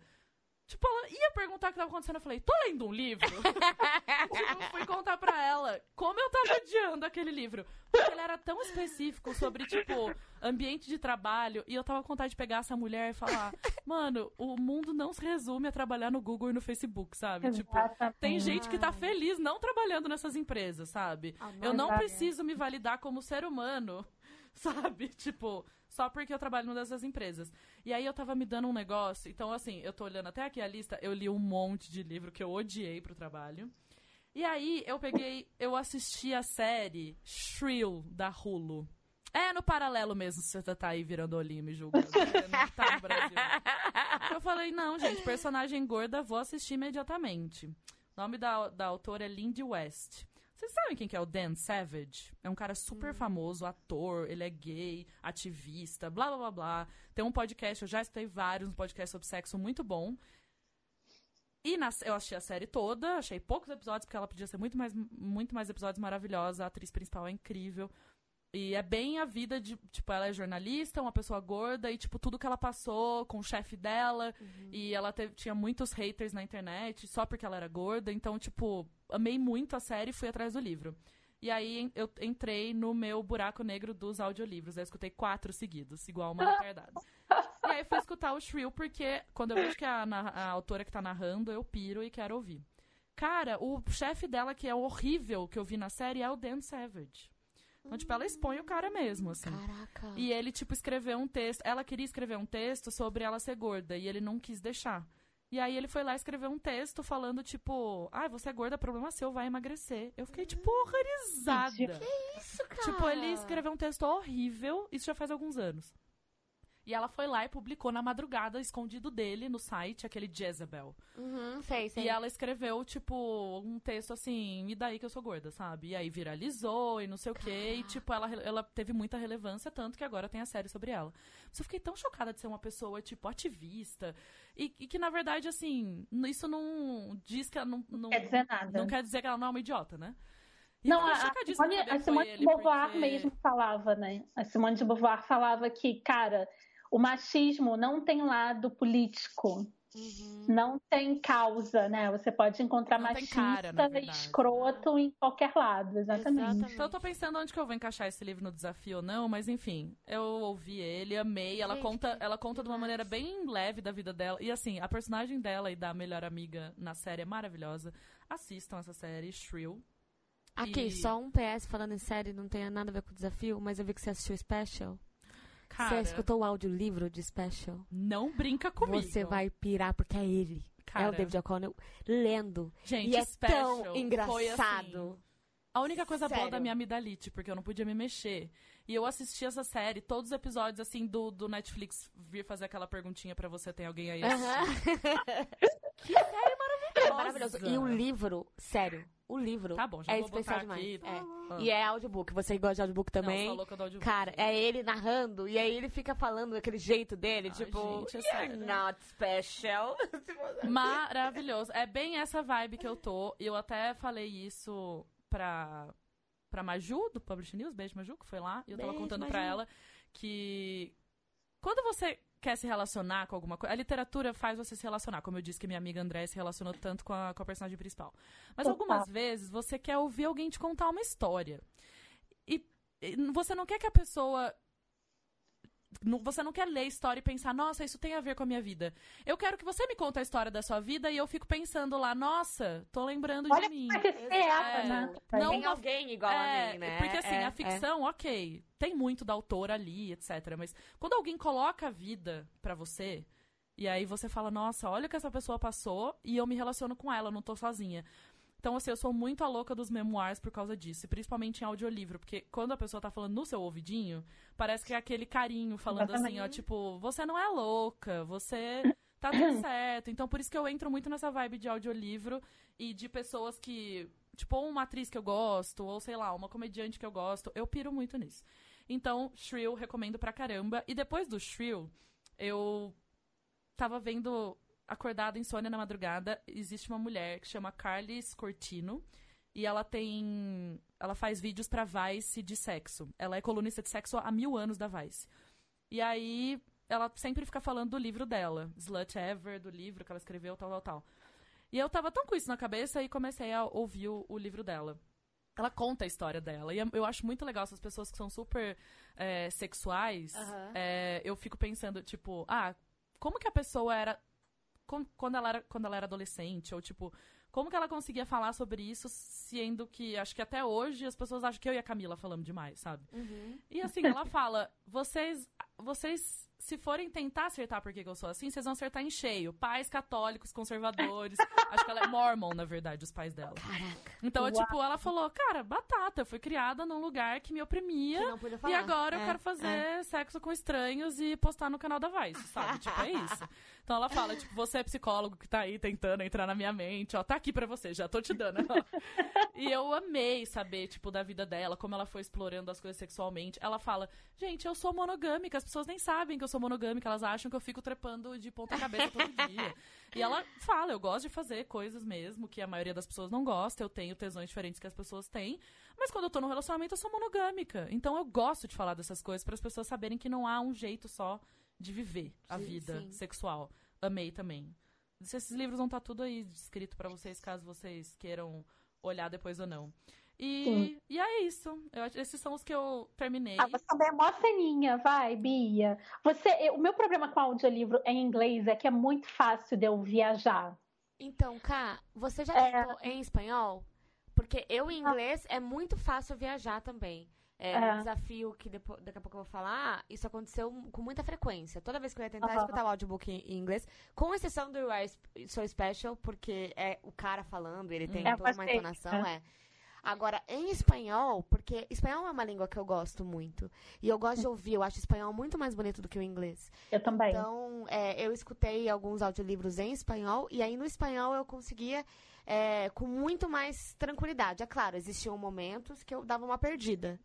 Tipo, ela ia perguntar o que tava acontecendo. Eu falei, tô lendo um livro? eu fui contar pra ela como eu tava odiando aquele livro. Porque ele era tão específico sobre, tipo, ambiente de trabalho. E eu tava com vontade de pegar essa mulher e falar: Mano, o mundo não se resume a trabalhar no Google e no Facebook, sabe? Tipo, Exatamente. tem gente que tá feliz não trabalhando nessas empresas, sabe? Eu não preciso me validar como ser humano, sabe? Tipo, só porque eu trabalho numa dessas empresas. E aí eu tava me dando um negócio. Então, assim, eu tô olhando até aqui a lista, eu li um monte de livro que eu odiei pro trabalho. E aí eu peguei, eu assisti a série Shrill da Hulu. É no paralelo mesmo, você tá aí virando olhinho me julgando. Não tá no Brasil. Eu falei, não, gente, personagem gorda, vou assistir imediatamente. O nome da, da autora é Lindy West. Vocês sabem quem que é o Dan Savage? É um cara super famoso, ator, ele é gay, ativista, blá blá blá blá. Tem um podcast, eu já escutei vários, um podcast sobre sexo muito bom. E na- eu achei a série toda, achei poucos episódios, porque ela podia ser muito mais, muito mais episódios maravilhosa. A atriz principal é incrível. E é bem a vida de, tipo, ela é jornalista, uma pessoa gorda, e, tipo, tudo que ela passou com o chefe dela. E ela teve- tinha muitos haters na internet, só porque ela era gorda. Então, tipo, amei muito a série e fui atrás do livro. E aí eu entrei no meu buraco negro dos audiolivros. Eu escutei quatro seguidos, igual uma retardada. E aí fui escutar o Shrill, porque quando eu vejo que a, a autora que tá narrando, eu piro e quero ouvir. Cara, o chefe dela, que é horrível que eu vi na série, é o Dan Savage. Então, tipo, ela expõe o cara mesmo, assim. Caraca. E ele, tipo, escreveu um texto. Ela queria escrever um texto sobre ela ser gorda e ele não quis deixar. E aí ele foi lá escrever um texto falando, tipo, ah, você é gorda, problema seu, vai emagrecer. Eu fiquei, tipo, horrorizada. Isso, cara. Tipo, ele escreveu um texto horrível, isso já faz alguns anos. E ela foi lá e publicou na madrugada, escondido dele, no site, aquele Jezebel. Uhum, sei, sei. E ela escreveu, tipo, um texto assim, e daí que eu sou gorda, sabe? E aí viralizou e não sei o quê. E, tipo, ela, ela teve muita relevância, tanto que agora tem a série sobre ela. Mas eu fiquei tão chocada de ser uma pessoa, tipo, ativista. E, e que, na verdade, assim, isso não diz que ela não. Não Quer dizer nada. não quer dizer que ela não é uma idiota, né? E Não, a, a chocadíssima Simone, a Simone de Beauvoir porque- mesmo falava, né? A Simone de Beauvoir falava que, cara, o machismo não tem lado político, Uhum. não tem causa, né? Você pode encontrar Não machista cara, e escroto em qualquer lado, exatamente. Exatamente. Então eu tô pensando onde que eu vou encaixar esse livro no desafio ou não, mas enfim, eu ouvi ele, amei. Ela Gente, conta, ela conta de uma maneira bem leve da vida dela. E assim, a personagem dela e da melhor amiga na série é maravilhosa. Assistam essa série, Shrill. Aqui, E- só um PS falando em série, não tem nada a ver com o desafio, mas eu vi que você assistiu o Special. Cara, Você escutou o audiolivro de Special? não brinca comigo. Você vai pirar porque é ele. Cara, É o David O'Connell lendo. Gente, e é Special tão foi, engraçado. assim, A única coisa boa Sério. da minha amidalite, porque eu não podia me mexer. E eu assisti essa série, todos os episódios, assim, do, do Netflix vir fazer aquela perguntinha pra você, tem alguém aí. Aham. Que série maravilhosa! É maravilhoso. E o livro, sério, o livro Tá bom, já é vou especial botar demais. aqui. É. Ah. E é audiobook. Você gosta de audiobook também? Não, louca do audiobook. Cara, é ele narrando, e aí ele fica falando daquele jeito dele, Ai, tipo, gente, é you're not special. Maravilhoso. É bem essa vibe que eu tô. E eu até falei isso pra, pra Maju, do Publish News. Beijo, Maju, que foi lá. E eu tava Beijo, contando pra Maju. ela que quando você quer se relacionar com alguma coisa, a literatura faz você se relacionar. Como eu disse que minha amiga André se relacionou tanto com a, com a personagem principal. Mas Total. algumas vezes você quer ouvir alguém te contar uma história. E, e você não quer que a pessoa você não quer ler a história e pensar, nossa, isso tem a ver com a minha vida. Eu quero que você me conte a história da sua vida e eu fico pensando lá, nossa, tô lembrando Olha de mim. é que ser ela, É, né? não Tem alguém igual É, a mim, né? Porque assim, É, a é. ficção, ok, tem muito da autora ali, etc. Mas quando alguém coloca a vida pra você, e aí você fala, nossa, olha o que essa pessoa passou e eu me relaciono com ela, eu não tô sozinha. Então, assim, eu sou muito a louca dos memoirs por causa disso, e principalmente em audiolivro, porque quando a pessoa tá falando no seu ouvidinho, parece que é aquele carinho falando assim, ó, tipo, você não é louca, você tá tudo certo. Então, por isso que eu entro muito nessa vibe de audiolivro e de pessoas que, tipo, ou uma atriz que eu gosto, ou sei lá, uma comediante que eu gosto, eu piro muito nisso. Então, Shrill, recomendo pra caramba. E depois do Shrill, eu tava vendo Acordada Insônia na Madrugada. Existe uma mulher que chama Carly Cortino. E ela tem. Ela faz vídeos pra Vice de sexo. Ela é colunista de sexo há mil anos da Vice. E aí, ela sempre fica falando do livro dela. Slut Ever, do livro que ela escreveu, tal, tal, tal. E eu tava tão com isso na cabeça e comecei a ouvir o, o livro dela. Ela conta a história dela. E eu- acho muito legal essas pessoas que são super é, sexuais. Aham. é, eu fico pensando, tipo, ah, como que a pessoa era. Quando ela era, quando ela era adolescente, ou tipo, como que ela conseguia falar sobre isso, sendo que acho que até hoje as pessoas acham que eu e a Camila falamos demais, sabe? Uhum. E assim, ela fala: vocês, vocês, se forem tentar acertar por que eu sou assim, vocês vão acertar em cheio. Pais católicos, conservadores. Acho que ela é mormon, na verdade, os pais dela. Caraca. Então, Uau. tipo, ela falou: cara, batata, eu fui criada num lugar que me oprimia. Que não podia falar. E agora eu É, quero fazer é. sexo com estranhos e postar no canal da Vice, sabe? tipo, é isso. Então ela fala, tipo, você é psicólogo que tá aí tentando entrar na minha mente, ó, tá aqui pra você, já tô te dando. e eu amei saber, tipo, da vida dela, como ela foi explorando as coisas sexualmente. Ela fala, gente, eu sou monogâmica, as pessoas nem sabem que eu sou monogâmica, elas acham que eu fico trepando de ponta cabeça todo dia. E ela fala, eu gosto de fazer coisas mesmo que a maioria das pessoas não gosta, eu tenho tesões diferentes que as pessoas têm, mas quando eu tô num relacionamento eu sou monogâmica. Então eu gosto de falar dessas coisas para as pessoas saberem que não há um jeito só de viver a Sim, vida sim. sexual. Amei também. Esses livros vão estar tudo aí escrito para vocês, caso vocês queiram olhar depois ou não. E, Sim. e é isso. Eu esses são os que eu terminei. Ah, você também é mó ceninha, vai, Bia. Você, eu- o meu problema com audiolivro em inglês é que é muito fácil de eu viajar. Então, Cá, você já É. tentou em espanhol? Porque eu em inglês é muito fácil viajar também. É, É. um desafio que depo- daqui a pouco eu vou falar, isso aconteceu com muita frequência. Toda vez que eu ia tentar escutar o audiobook em, inglês, com exceção do You Are So Special, porque é o cara falando, ele tem É, toda uma entonação, é. Agora, em espanhol, porque espanhol é uma língua que eu gosto muito. E eu gosto de ouvir, eu acho espanhol muito mais bonito do que o inglês. Eu também. Então, é, eu escutei alguns audiolivros em espanhol, e aí no espanhol eu conseguia é, com muito mais tranquilidade. É claro, existiam momentos que eu dava uma perdida.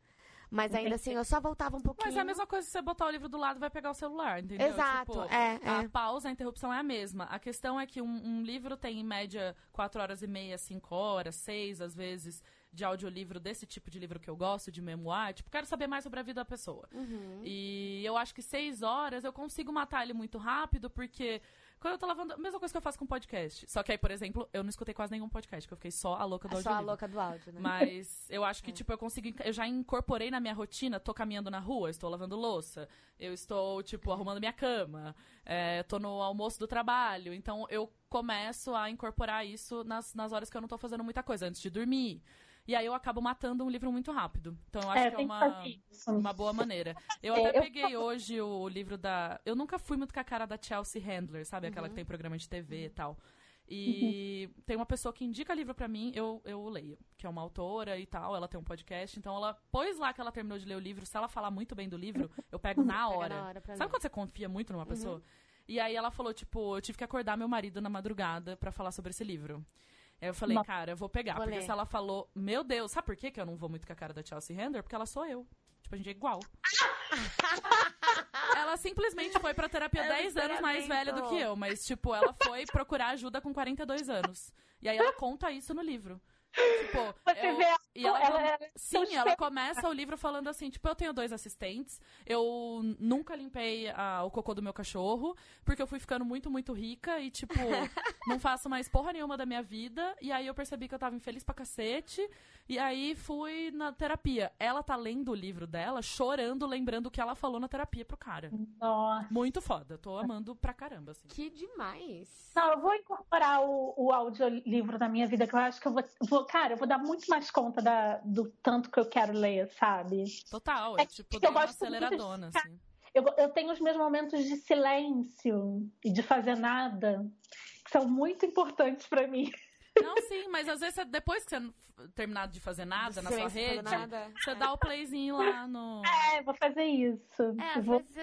Mas ainda assim, eu só voltava um pouquinho. Mas é a mesma coisa se você botar o livro do lado vai pegar o celular, entendeu? Exato, Tipo, é, A é. pausa, a interrupção é a mesma. A questão é que um, um livro tem, em média, 4 horas e meia, 5 horas, 6 às vezes, de audiolivro desse tipo de livro que eu gosto, de memoir. Tipo, quero saber mais sobre a vida da pessoa. Uhum. E eu acho que 6 horas eu consigo matar ele muito rápido, porque quando eu tô lavando. A mesma coisa que eu faço com podcast. Só que aí, por exemplo, eu não escutei quase nenhum podcast, porque eu fiquei só a louca do É só a louca do áudio, né? Mas eu acho que, tipo, eu consigo. Eu já incorporei na minha rotina, tô caminhando na rua, estou lavando louça, eu estou, tipo, arrumando minha cama, é, tô no almoço do trabalho. Então eu começo a incorporar isso nas, nas horas que eu não tô fazendo muita coisa, antes de dormir. E aí eu acabo matando um livro muito rápido. Então eu acho é, que é tem que uma, uma boa maneira. Eu É, até eu- peguei hoje o livro da. Eu nunca fui muito com a cara da Chelsea Handler, sabe? Aquela Uhum. que tem programa de TV e tal. E Uhum. tem uma pessoa que indica livro pra mim, eu, eu leio. Que é uma autora e tal, ela tem um podcast. Então ela pôs lá que ela terminou de ler o livro. Se ela falar muito bem do livro, eu pego na hora. na hora Sabe ler. quando você confia muito numa Uhum. pessoa? E aí ela falou, tipo, eu tive que acordar meu marido na madrugada pra falar sobre esse livro. Aí eu falei, cara, eu vou pegar. Vou porque ler. se ela falou, meu Deus, sabe por que que eu não vou muito com a cara da Chelsea Handler? Porque ela sou eu. Tipo, a gente é igual. ela simplesmente foi pra terapia É um 10 anos mais velha do que eu. Mas, tipo, ela foi procurar ajuda com 42 anos. E aí ela conta isso no livro. Tipo, Você eu- vê ela E ela, ela é sim, ela cheia. começa o livro falando assim, tipo, eu tenho dois assistentes, eu nunca limpei ah, o cocô do meu cachorro, porque eu fui ficando muito, muito rica e, tipo, não faço mais porra nenhuma da minha vida. E aí eu percebi que eu tava infeliz pra cacete. E aí fui na terapia. Ela tá lendo o livro dela, chorando, lembrando o que ela falou na terapia pro cara. Nossa. Muito foda. Tô amando pra caramba, assim. Que demais. Não, eu vou incorporar o, o audiolivro na minha vida, que eu acho que eu vou, vou- Cara, eu vou dar muito mais conta da- do tanto que eu quero ler, sabe? Total, É é tipo, eu uma de aceleradona, ficar- assim. Eu, eu tenho os meus momentos de silêncio e de fazer nada, que são muito importantes pra mim. Não, sim, mas às vezes você- depois que você terminar de fazer nada na sua rede, nada. você dá o playzinho lá no. É, vou fazer isso. É, às vou... vezes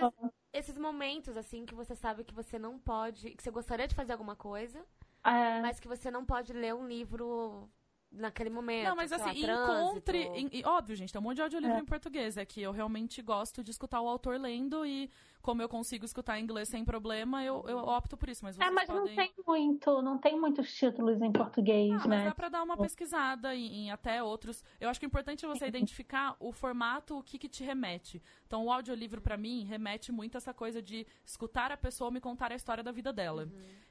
esses momentos, assim, que você sabe que você não pode, que você gostaria de fazer alguma coisa, É, mas que você não pode ler um livro naquele momento. Não, mas sei lá, assim, trânsito. encontre. em- e, óbvio, gente, tem um monte de audiolivro É. em português. É que eu realmente gosto de escutar o autor lendo e, como eu consigo escutar em inglês sem problema, eu, eu opto por isso. Mas vocês é, mas não podem. tem muito, não tem muitos títulos em português, Ah, mas né? dá pra dar uma pesquisada em, em até outros. Eu acho que o importante é você identificar o formato, o que, que te remete. Então, o audiolivro, pra mim, remete muito a essa coisa de escutar a pessoa me contar a história da vida dela.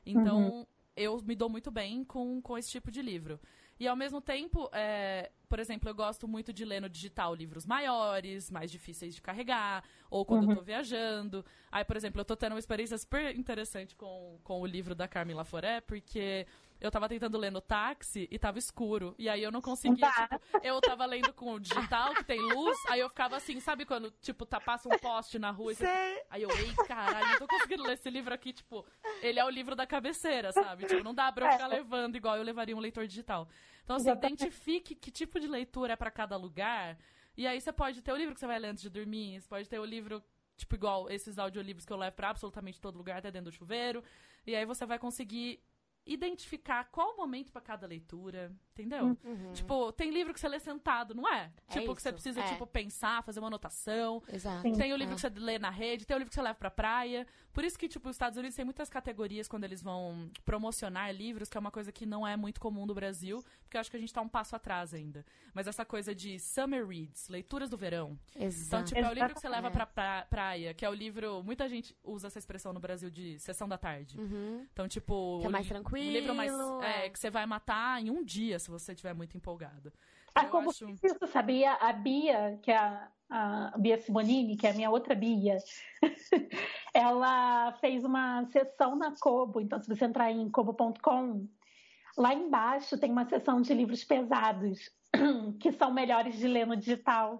Então, eu me dou muito bem com, com esse tipo de livro. E, ao mesmo tempo, é, por exemplo, eu gosto muito de ler no digital livros maiores, mais difíceis de carregar, ou quando eu tô viajando. Aí, por exemplo, eu tô tendo uma experiência super interessante com, com o livro da Carmen Laforé, porque eu tava tentando ler no táxi e tava escuro. E aí eu não conseguia, Tá. tipo, eu tava lendo com o digital, que tem luz, aí eu ficava assim, sabe quando, tipo, tá, passa um poste na rua e você Sei. Aí eu, ei, caralho, não tô conseguindo ler esse livro aqui, tipo, ele é o livro da cabeceira, sabe? Tipo, não dá pra eu ficar levando igual eu levaria um leitor digital. Então, assim, Exatamente. identifique que tipo de leitura é pra cada lugar. E aí você pode ter o livro que você vai ler antes de dormir, você pode ter o livro, tipo, igual esses audiolivros que eu levo pra absolutamente todo lugar, até dentro do chuveiro. E aí você vai conseguir identificar qual o momento pra cada leitura, entendeu? Tipo, tem livro que você lê sentado, não é? É tipo, que você isso, precisa, é. tipo, pensar, fazer uma anotação. Exato. Sim. Tem o livro É. que você lê na rede, tem o livro que você leva pra praia. Por isso que, tipo, os Estados Unidos tem muitas categorias quando eles vão promocionar livros, que é uma coisa que não é muito comum no Brasil, porque eu acho que a gente tá um passo atrás ainda. Mas essa coisa de summer reads, leituras do verão. Então, Exato. tipo, é o livro que você leva É. pra pra praia, que é o livro. Muita gente usa essa expressão no Brasil de sessão da tarde. Uhum. Então, tipo. Que é mais li- tranquilo, Um livro mais. É, é. que você vai matar em um dia se você estiver muito empolgado. Ah, Eu como acho- isso, sabia? A Bia, que é a, a Bia Simonini, que é a minha outra Bia, ela fez uma sessão na Kobo. Então, se você entrar em kobo.com, lá embaixo tem uma seção de livros pesados, que são melhores de ler no digital.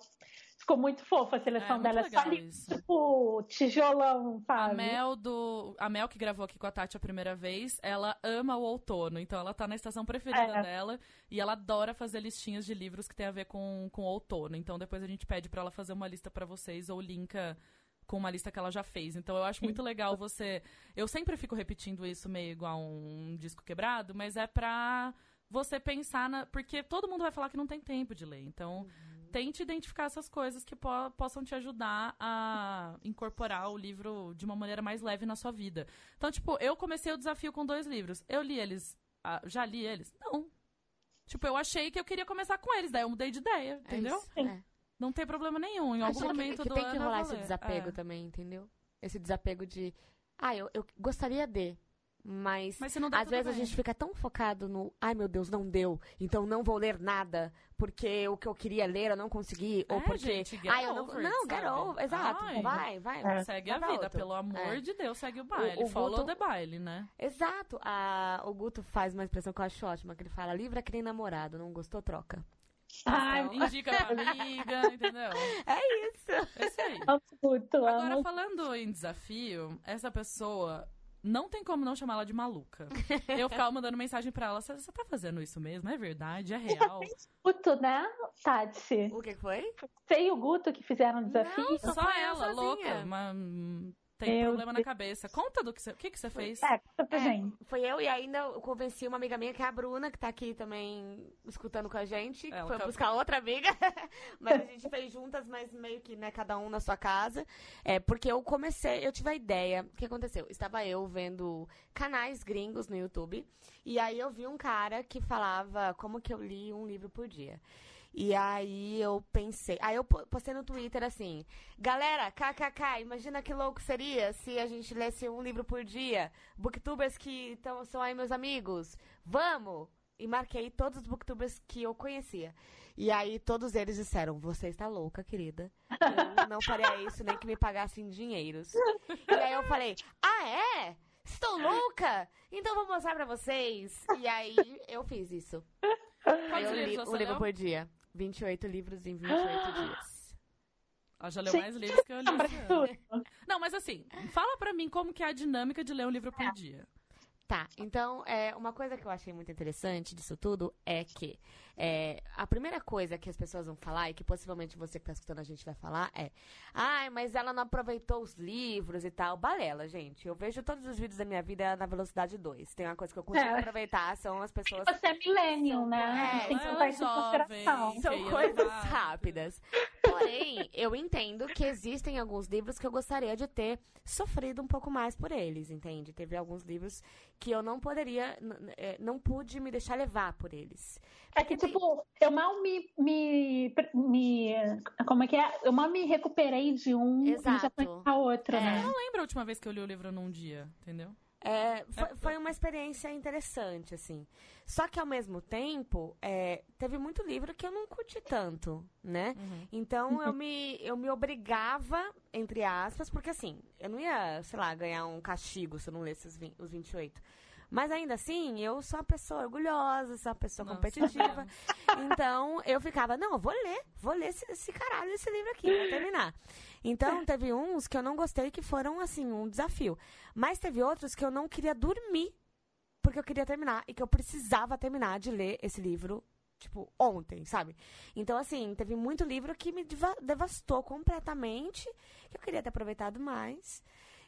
Ficou muito fofa a seleção É, dela. É só isso. tipo, tijolão, A sabe? Mel do. A Mel que gravou aqui com a Tati a primeira vez, ela ama o outono. Então ela tá na estação preferida É. dela e ela adora fazer listinhas de livros que tem a ver com, com o outono. Então depois a gente pede pra ela fazer uma lista pra vocês ou linka com uma lista que ela já fez. Então eu acho muito legal você. Eu sempre fico repetindo isso meio igual um disco quebrado, mas é pra você pensar na. Porque todo mundo vai falar que não tem tempo de ler. Então tente identificar essas coisas que po- possam te ajudar a incorporar o livro de uma maneira mais leve na sua vida. Então, tipo, eu comecei o desafio com dois livros. Eu li eles. ah, já li eles? Não. Tipo, eu achei que eu queria começar com eles, daí eu mudei de ideia, É entendeu? isso, Sim. é. Não tem problema nenhum. Em algum Acho que- momento que, do tem que rolar esse desapego É. também, entendeu? Esse desapego de. Ah, eu, eu gostaria de. Mas, Mas às vezes a gente fica tão focado no. Ai, meu Deus, não deu. Então não vou ler nada. Porque o que eu queria ler eu não consegui. ou É, porque. gente, get ai, eu não. over it, não, get over. Exato. Ai. Vai, vai. É. Segue a vida, outro. pelo amor É. de Deus, segue o baile. o Follow Guto- the baile, né? Exato. A, o Guto faz uma expressão que eu acho ótima, que ele fala, livro é que nem namorado, não gostou, troca. Ai, Então, indica pra amiga, entendeu? É isso. É isso aí. Agora, falando em desafio, essa pessoa não tem como não chamar ela de maluca. Eu ficava mandando mensagem pra ela: você tá fazendo isso mesmo? É verdade? É real? Guto, né, Tati? O que foi? Você e o Guto que fizeram o desafio? Não, Só Só ela, sozinha. louca. Mas, hum, tem Meu problema na cabeça. Conta do que você. O que, que você fez? É, conta pra É, gente. Foi eu e ainda eu convenci uma amiga minha, que é a Bruna, que tá aqui também escutando com a gente. que Ela foi tá- buscar outra amiga. mas a gente fez juntas, mas meio que, né, cada um na sua casa. É, porque eu comecei, eu tive a ideia. O que aconteceu? Estava eu vendo canais gringos no YouTube. E aí eu vi um cara que falava como que eu li um livro por dia. E aí eu pensei, aí eu po- postei no Twitter assim, galera, kkk, imagina que louco seria se a gente lesse um livro por dia. Booktubers que tão, são aí meus amigos, vamos! E marquei todos os booktubers que eu conhecia. E aí todos eles disseram, você está louca, querida. Eu não faria isso nem que me pagassem dinheiros. E aí eu falei, ah é? Estou louca? Então vou mostrar pra vocês. E aí eu fiz isso. Quantos eu li livros um livro por dia. 28 livros em 28 dias. Ela já leu Sim. mais livros que eu li. Não, mas assim, fala pra mim como que é a dinâmica de ler um livro por dia. Tá, então, é, uma coisa que eu achei muito interessante disso tudo é que é, a primeira coisa que as pessoas vão falar, e que possivelmente você que tá escutando a gente vai falar, é Ai, mas ela não aproveitou os livros e tal. Balela, gente. Eu vejo todos os vídeos da minha vida na velocidade 2. Tem uma coisa que eu consigo É. aproveitar, são as pessoas Você é millennial, né? É, Tem que ela levar é isso em jovem. consideração. São Que ia coisas rápidas. Porém, eu entendo que existem alguns livros que eu gostaria de ter sofrido um pouco mais por eles, entende? Teve alguns livros que eu não poderia, eh, não pude me deixar levar por eles. É que, tipo, eu mal me, me, me. Como é que é? Eu mal me recuperei de um e já Exato. fui pra outro, É. né? Eu não lembro a última vez que eu li o livro num dia, entendeu? É, foi, foi uma experiência interessante, assim. Só que, ao mesmo tempo, é, teve muito livro que eu não curti tanto, né? Uhum. Então, eu me, eu me obrigava, entre aspas, porque, assim, eu não ia, sei lá, ganhar um castigo se eu não lesse os, 20, os 28. Mas, ainda assim, eu sou uma pessoa orgulhosa, sou uma pessoa Não, competitiva. Então, eu ficava, não, eu vou ler, vou ler esse, esse caralho desse livro aqui, vou terminar. Então, teve uns que eu não gostei que foram, assim, um desafio. Mas teve outros que eu não queria dormir, porque eu queria terminar, e que eu precisava terminar de ler esse livro, tipo, ontem, sabe? Então, assim, teve muito livro que me deva- devastou completamente, que eu queria ter aproveitado mais.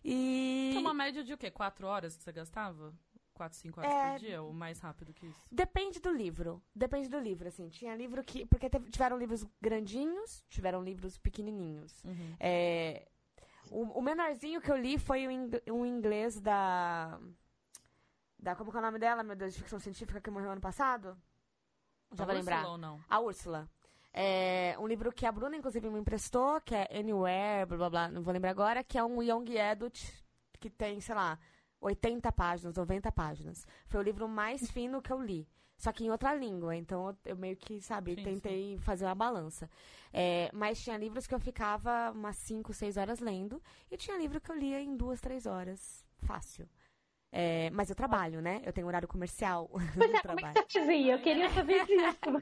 E. Tinha uma média de o quê? Quatro horas que você gastava? Quatro, cinco horas É. por dia? Ou mais rápido que isso? Depende do livro. Depende do livro, assim. Tinha livro que. Porque teve- tiveram livros grandinhos, tiveram livros pequenininhos. Uhum. É, o, o menorzinho que eu li foi um inglês da. Da. Como que é o nome dela, meu Deus, de ficção científica que morreu ano passado? Já A vou Úrsula lembrar. ou não? A Úrsula. É um livro que a Bruna, inclusive, me emprestou, que é Anywhere, blá blá blá, não vou lembrar agora, que é um Young Adult que tem, sei lá, 80 páginas, 90 páginas. Foi o livro mais fino que eu li. Só que em outra língua, então eu- meio que, sabe, Sim, tentei fazer uma balança. É, mas tinha livros que eu ficava umas 5, 6 horas lendo, e tinha livro que eu lia em duas, três horas. Fácil. É, mas eu trabalho, né? Eu tenho horário comercial Pois no é, como é trabalho. que você fazia? Eu queria saber disso.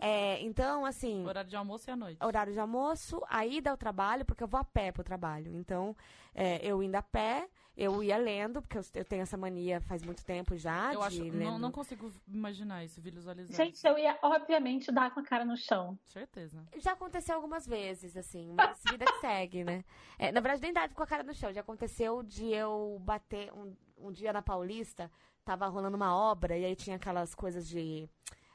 É, então, assim, Horário de almoço e à noite. horário de almoço, a ida ao trabalho, porque eu vou a pé pro trabalho. Então, é, eu indo a pé, eu ia lendo, porque eu, eu tenho essa mania faz muito tempo já Eu de acho. lendo. Não, não consigo imaginar isso, visualizar. Gente, isso. eu ia, obviamente, dar com a cara no chão. Certeza. Já aconteceu algumas vezes, assim, mas vida que segue, né? É, na verdade, nem dá com a cara no chão. Já aconteceu de eu bater um, um dia na Paulista, tava rolando uma obra, e aí tinha aquelas coisas de.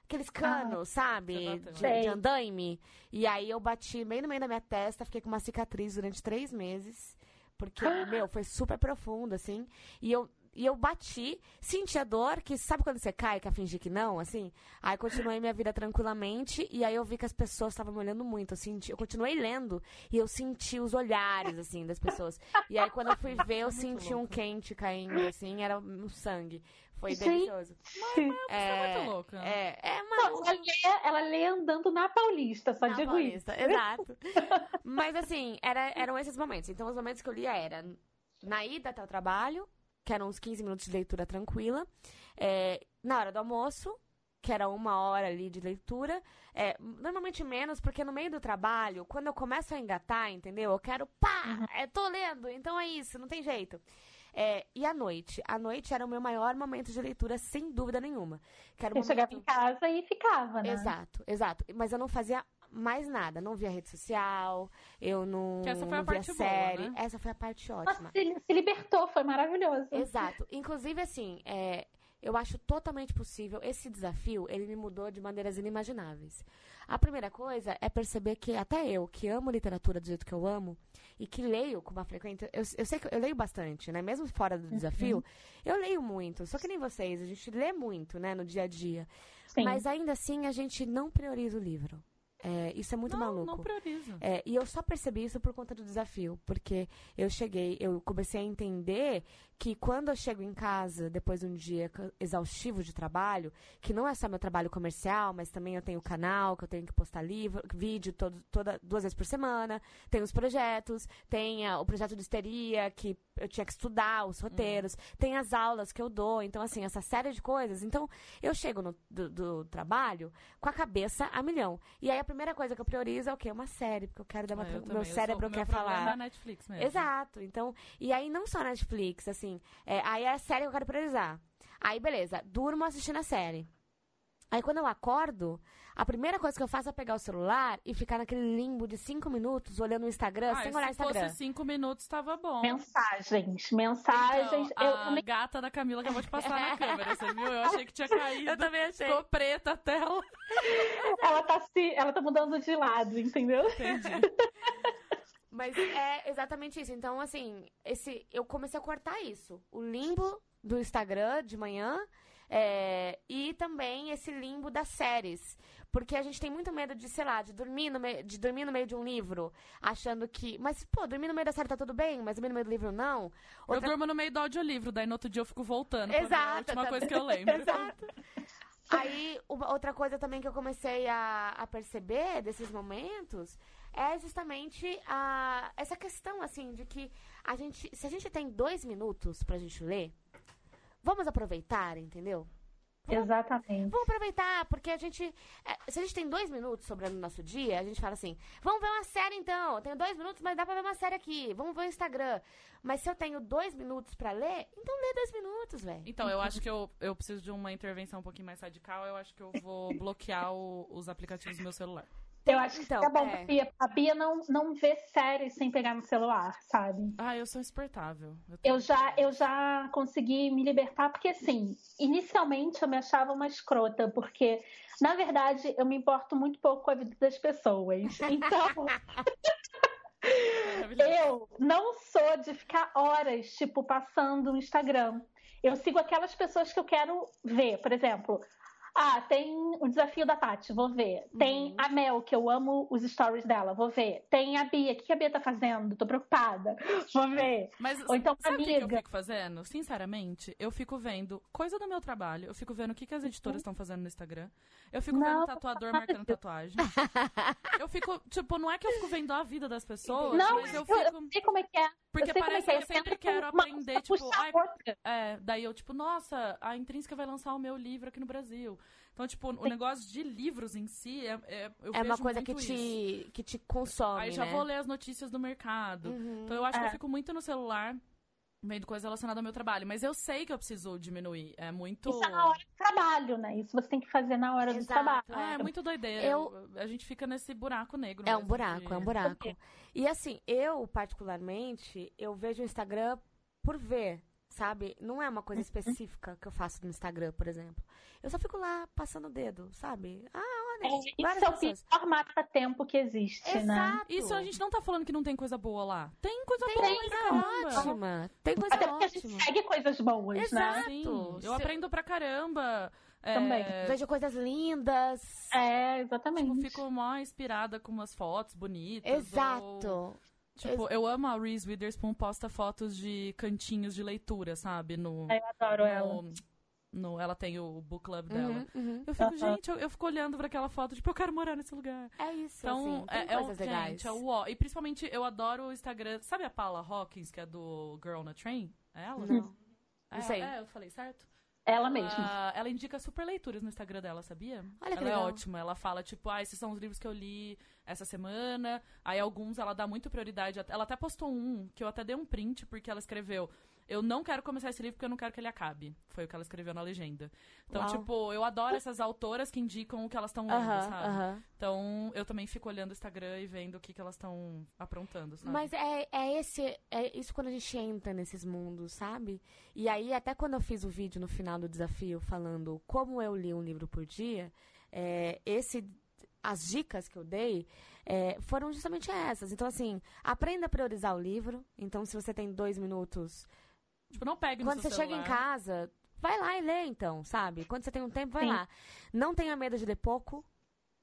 Aqueles canos, sabe? Você bateu. De, de andaime. E aí eu bati bem no meio da minha testa, fiquei com uma cicatriz durante três meses. Porque, meu, foi super profundo, assim. E eu, e eu bati, senti a dor, que sabe quando você cai, quer fingir que não, assim? Aí continuei minha vida tranquilamente, e aí eu vi que as pessoas estavam me olhando muito. Eu, senti, eu continuei lendo, e eu senti os olhares, assim, das pessoas. E aí quando eu fui ver, eu senti um quente caindo, assim, era no sangue. Foi Gente. delicioso. Você é muito louca. É, é, Não, mas... ela, lê, ela lê andando na Paulista, só Na digo Paulista, isso. Exato. Mas assim, era, eram esses momentos. Então, os momentos que eu lia era na ida até o trabalho, que eram uns 15 minutos de leitura tranquila. é, na hora do almoço, que era uma hora ali de leitura. é, normalmente menos, porque no meio do trabalho, quando eu começo a engatar, entendeu? Eu quero, pá, é, tô lendo, então é isso, não tem jeito. É, e à noite? À noite era o meu maior momento de leitura, sem dúvida nenhuma. Que era Eu chegava em momento- casa e ficava, né? Exato, exato. Mas eu não fazia mais nada. Não via rede social, eu não, Que essa foi a via parte boa, série. né? Essa foi a parte Nossa, ótima. se, se libertou, foi maravilhoso. Exato. Inclusive, assim, é, eu acho totalmente possível. Esse desafio, ele me mudou de maneiras inimagináveis. A primeira coisa é perceber que até eu, que amo literatura do jeito que eu amo, e que leio com uma frequência. Eu, eu sei que eu leio bastante, né? Mesmo fora do desafio, eu leio muito. Só que nem vocês, a gente lê muito, né, no dia a dia. Sim. Mas ainda assim, a gente não prioriza o livro. É, isso é muito não, maluco. Não priorizo. É, e eu só percebi isso por conta do desafio, porque eu cheguei, eu comecei a entender que quando eu chego em casa, depois de um dia exaustivo de trabalho, que não é só meu trabalho comercial, mas também eu tenho o canal, que eu tenho que postar livro, vídeo todo, toda, duas vezes por semana, tem os projetos, tem ah, o projeto de histeria, que eu tinha que estudar, os roteiros, tem as aulas que eu dou, então assim, essa série de coisas. Então, eu chego no, do, do trabalho com a cabeça a milhão. E aí a primeira coisa que eu priorizo é o quê? Uma série, porque eu quero dar uma. Ah, eu meu também. Eu sou- cérebro quer falar. É a Netflix mesmo. Exato. Então, e aí não só Netflix, assim, é, aí é a série que eu quero priorizar. Aí, beleza, durmo assistindo a série. Aí quando eu acordo, a primeira coisa que eu faço é pegar o celular e ficar naquele limbo de cinco minutos olhando o Instagram Ah, sem se olhar o Instagram. fosse cinco minutos, tava bom. Mensagens, mensagens. Então, eu a também gata da Camila acabou de passar na câmera, você viu? Eu achei que tinha caído. Eu também achei. Ficou preta a tela. ela tá se, ela tá mudando de lado, entendeu? Entendi. Mas é exatamente isso. Então, assim, esse, eu comecei a cortar isso. O limbo do Instagram de manhã é, e também esse limbo das séries. Porque a gente tem muito medo de, sei lá, de dormir, no meio, de dormir no meio de um livro, achando que. Mas, pô, dormir no meio da série tá tudo bem, mas dormir no meio do livro não. Eu durmo no meio do audiolivro, daí no outro dia eu fico voltando. pra ver a Exato, última tá- coisa que eu lembro. Exato. Aí, uma- outra coisa também que eu comecei a, a perceber desses momentos é justamente a, essa questão, assim, de que a gente, se a gente tem dois minutos pra gente ler, vamos aproveitar, entendeu? Exatamente. Vamos aproveitar, porque a gente. é, se a gente tem dois minutos sobrando no nosso dia, a gente fala assim: vamos ver uma série então. Eu tenho dois minutos, mas dá pra ver uma série aqui. Vamos ver o Instagram. Mas se eu tenho dois minutos pra ler, então lê dois minutos, velho. Então, eu acho que eu, eu preciso de uma intervenção um pouquinho mais radical. Eu acho que eu vou bloquear o- os aplicativos do meu celular. Eu acho que Então, tá bom é. pra Bia. A Bia não, não vê séries sem pegar no celular, sabe? Ah, eu sou insuportável. Eu, Eu já, eu já consegui me libertar, porque assim, inicialmente eu me achava uma escrota, porque, na verdade, eu me importo muito pouco com a vida das pessoas. Então, eu não sou de ficar horas, tipo, passando no Instagram. Eu sigo aquelas pessoas que eu quero ver, por exemplo. Ah, tem o desafio da Tati, vou ver. Tem Uhum. a Mel, que eu amo os stories dela, vou ver. Tem a Bia, o que a Bia tá fazendo? Tô preocupada, vou ver. Mas Ou então, sabe o que eu amiga. fico fazendo? Sinceramente, eu fico vendo coisa do meu trabalho. Eu fico vendo o que, que as editoras estão fazendo no Instagram. Eu fico Não, vendo tatuador marcando tatuagem. Eu fico, tipo, não é que eu fico vendo a vida das pessoas, Não, mas eu eu, eu fico. sei como é que é. Porque eu sei como parece é que é. eu sempre tento quero aprender, tipo, ai. É, daí eu, tipo, nossa, a Intrínseca vai lançar o meu livro aqui no Brasil. Então, tipo, o negócio de livros em si é. É, eu É uma coisa que isso. te, que te consome, Aí já né? vou ler as notícias do mercado. Uhum. Então eu acho que eu É. fico muito no celular vendo coisa relacionada ao meu trabalho. Mas eu sei que eu preciso diminuir. É muito. Isso é na hora do trabalho, né? Isso você tem que fazer na hora do Exato, trabalho. Ah, é muito doideira. Eu- Eu- A gente fica nesse buraco negro. É um buraco, de- é um buraco. E assim, eu, particularmente, eu vejo o Instagram por ver, sabe? Não é uma coisa específica que eu faço no Instagram, por exemplo. Eu só fico lá passando o dedo, sabe? Ah, É, várias isso é o pessoas. pior mata-tempo que existe, né? Exato. Isso a gente não tá falando que não tem coisa boa lá. Tem coisa Tem boa coisa caramba. ótima. Tem coisa Até porque a gente ótima. segue coisas boas, né? Exato. Sim, Se- eu aprendo pra caramba. É, Também. Vejo coisas lindas. É, exatamente. Tipo, fico mó inspirada com umas fotos bonitas. ou- Exato. Tipo, eu amo a Reese Witherspoon posta fotos de cantinhos de leitura, sabe? No, Eu adoro ela. No, ela tem o book club dela. Uhum, uhum. Eu fico, gente, eu, eu fico olhando pra aquela foto, tipo, eu quero morar nesse lugar. É isso, Então, assim, tem é, é o, coisas legais. gente, é o ó. E principalmente, eu adoro o Instagram. Sabe a Paula Hawkins, que é do Girl on a Train? É ela? Não. É, Não sei. É, eu falei certo? Ela mesma. Ela, ela indica super leituras no Instagram dela, sabia? Olha que ela é legal. ótima. Ela fala, tipo, ah, esses são os livros que eu li essa semana. Aí alguns ela dá muito prioridade. Ela até postou um, que eu até dei um print, porque ela escreveu. Eu não quero começar esse livro porque eu não quero que ele acabe. Foi o que ela escreveu na legenda. Então, Uau. tipo, eu adoro essas autoras que indicam o que elas estão lendo, Aham, sabe? aham. Então, eu também fico olhando o Instagram e vendo o que, que elas estão aprontando, sabe? Mas é, é esse, é isso quando a gente entra nesses mundos, sabe? E aí, até quando eu fiz o vídeo no final do desafio falando como eu li um livro por dia, é, esse, as dicas que eu dei é, foram justamente essas. Então, assim, aprenda a priorizar o livro. Então, se você tem dois minutos, Tipo, não pegue no quando você chega em celular. casa, vai lá e lê, então, sabe? Quando você tem um tempo, vai Sim. lá. Não tenha medo de ler pouco.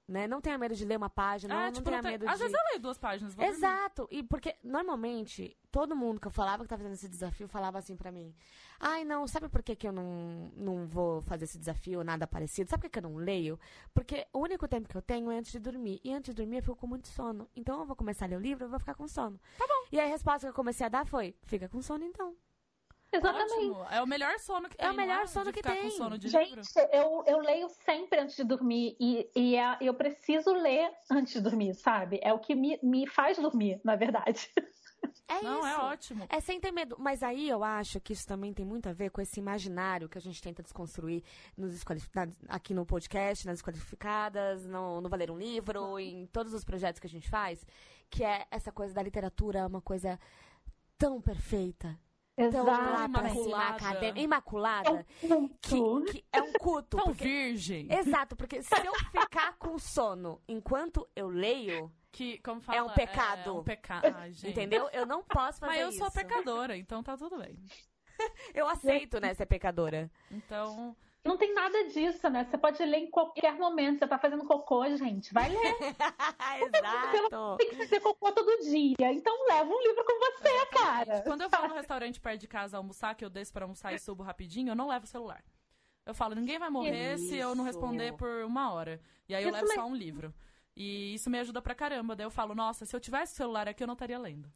Né? Não tenha medo de ler uma página, É, não, não tipo, tenha não tem- medo Às de... vezes eu leio duas páginas. vou dormir. Exato. E porque, normalmente, todo mundo que eu falava que tava fazendo esse desafio falava assim pra mim: Ai, não, sabe por que, que eu não, não vou fazer esse desafio ou nada parecido? Sabe por que, que eu não leio? Porque o único tempo que eu tenho é antes de dormir. E antes de dormir eu fico com muito sono. Então eu vou começar a ler o livro, eu vou ficar com sono. Tá bom. E aí a resposta que eu comecei a dar foi: Fica com sono então. Exatamente. Ótimo. É o melhor sono que É tem. o melhor não sono de que tem. Com sono de livro. Gente, eu, eu leio sempre antes de dormir e, e é- eu preciso ler antes de dormir, sabe? É o que me, me faz dormir, na verdade. É Não, isso. é ótimo. É sem ter medo. Mas aí eu acho que isso também tem muito a ver com esse imaginário que a gente tenta desconstruir nos desqualif- aqui no podcast, nas desqualificadas, no, no Valer um Livro, em todos os projetos que a gente faz, que é essa coisa da literatura, uma coisa tão perfeita. Tão lá pra cima, Imaculada. É imaculada, um que, culto. que é um culto. Tão porque- virgem. Exato, porque se eu ficar com sono enquanto eu leio, Que, como fala, É um pecado. É um pecado. Entendeu? Eu não posso fazer Mas eu isso. sou pecadora, então tá tudo bem. Eu aceito, né, ser pecadora. Então, Não tem nada disso, né? Você pode ler em qualquer momento. Você tá fazendo cocô, gente. Vai ler. Exato. Tem que fazer cocô todo dia. Então leva um livro com você, cara. quando eu vou no restaurante perto de casa almoçar, que eu desço pra almoçar e subo rapidinho, eu não levo o celular. Eu falo, ninguém vai morrer se eu não Isso. responder por uma hora. E aí eu Isso levo só mesmo. um livro. E isso me ajuda pra caramba. Daí eu falo, nossa, se eu tivesse o celular aqui, eu não estaria lendo.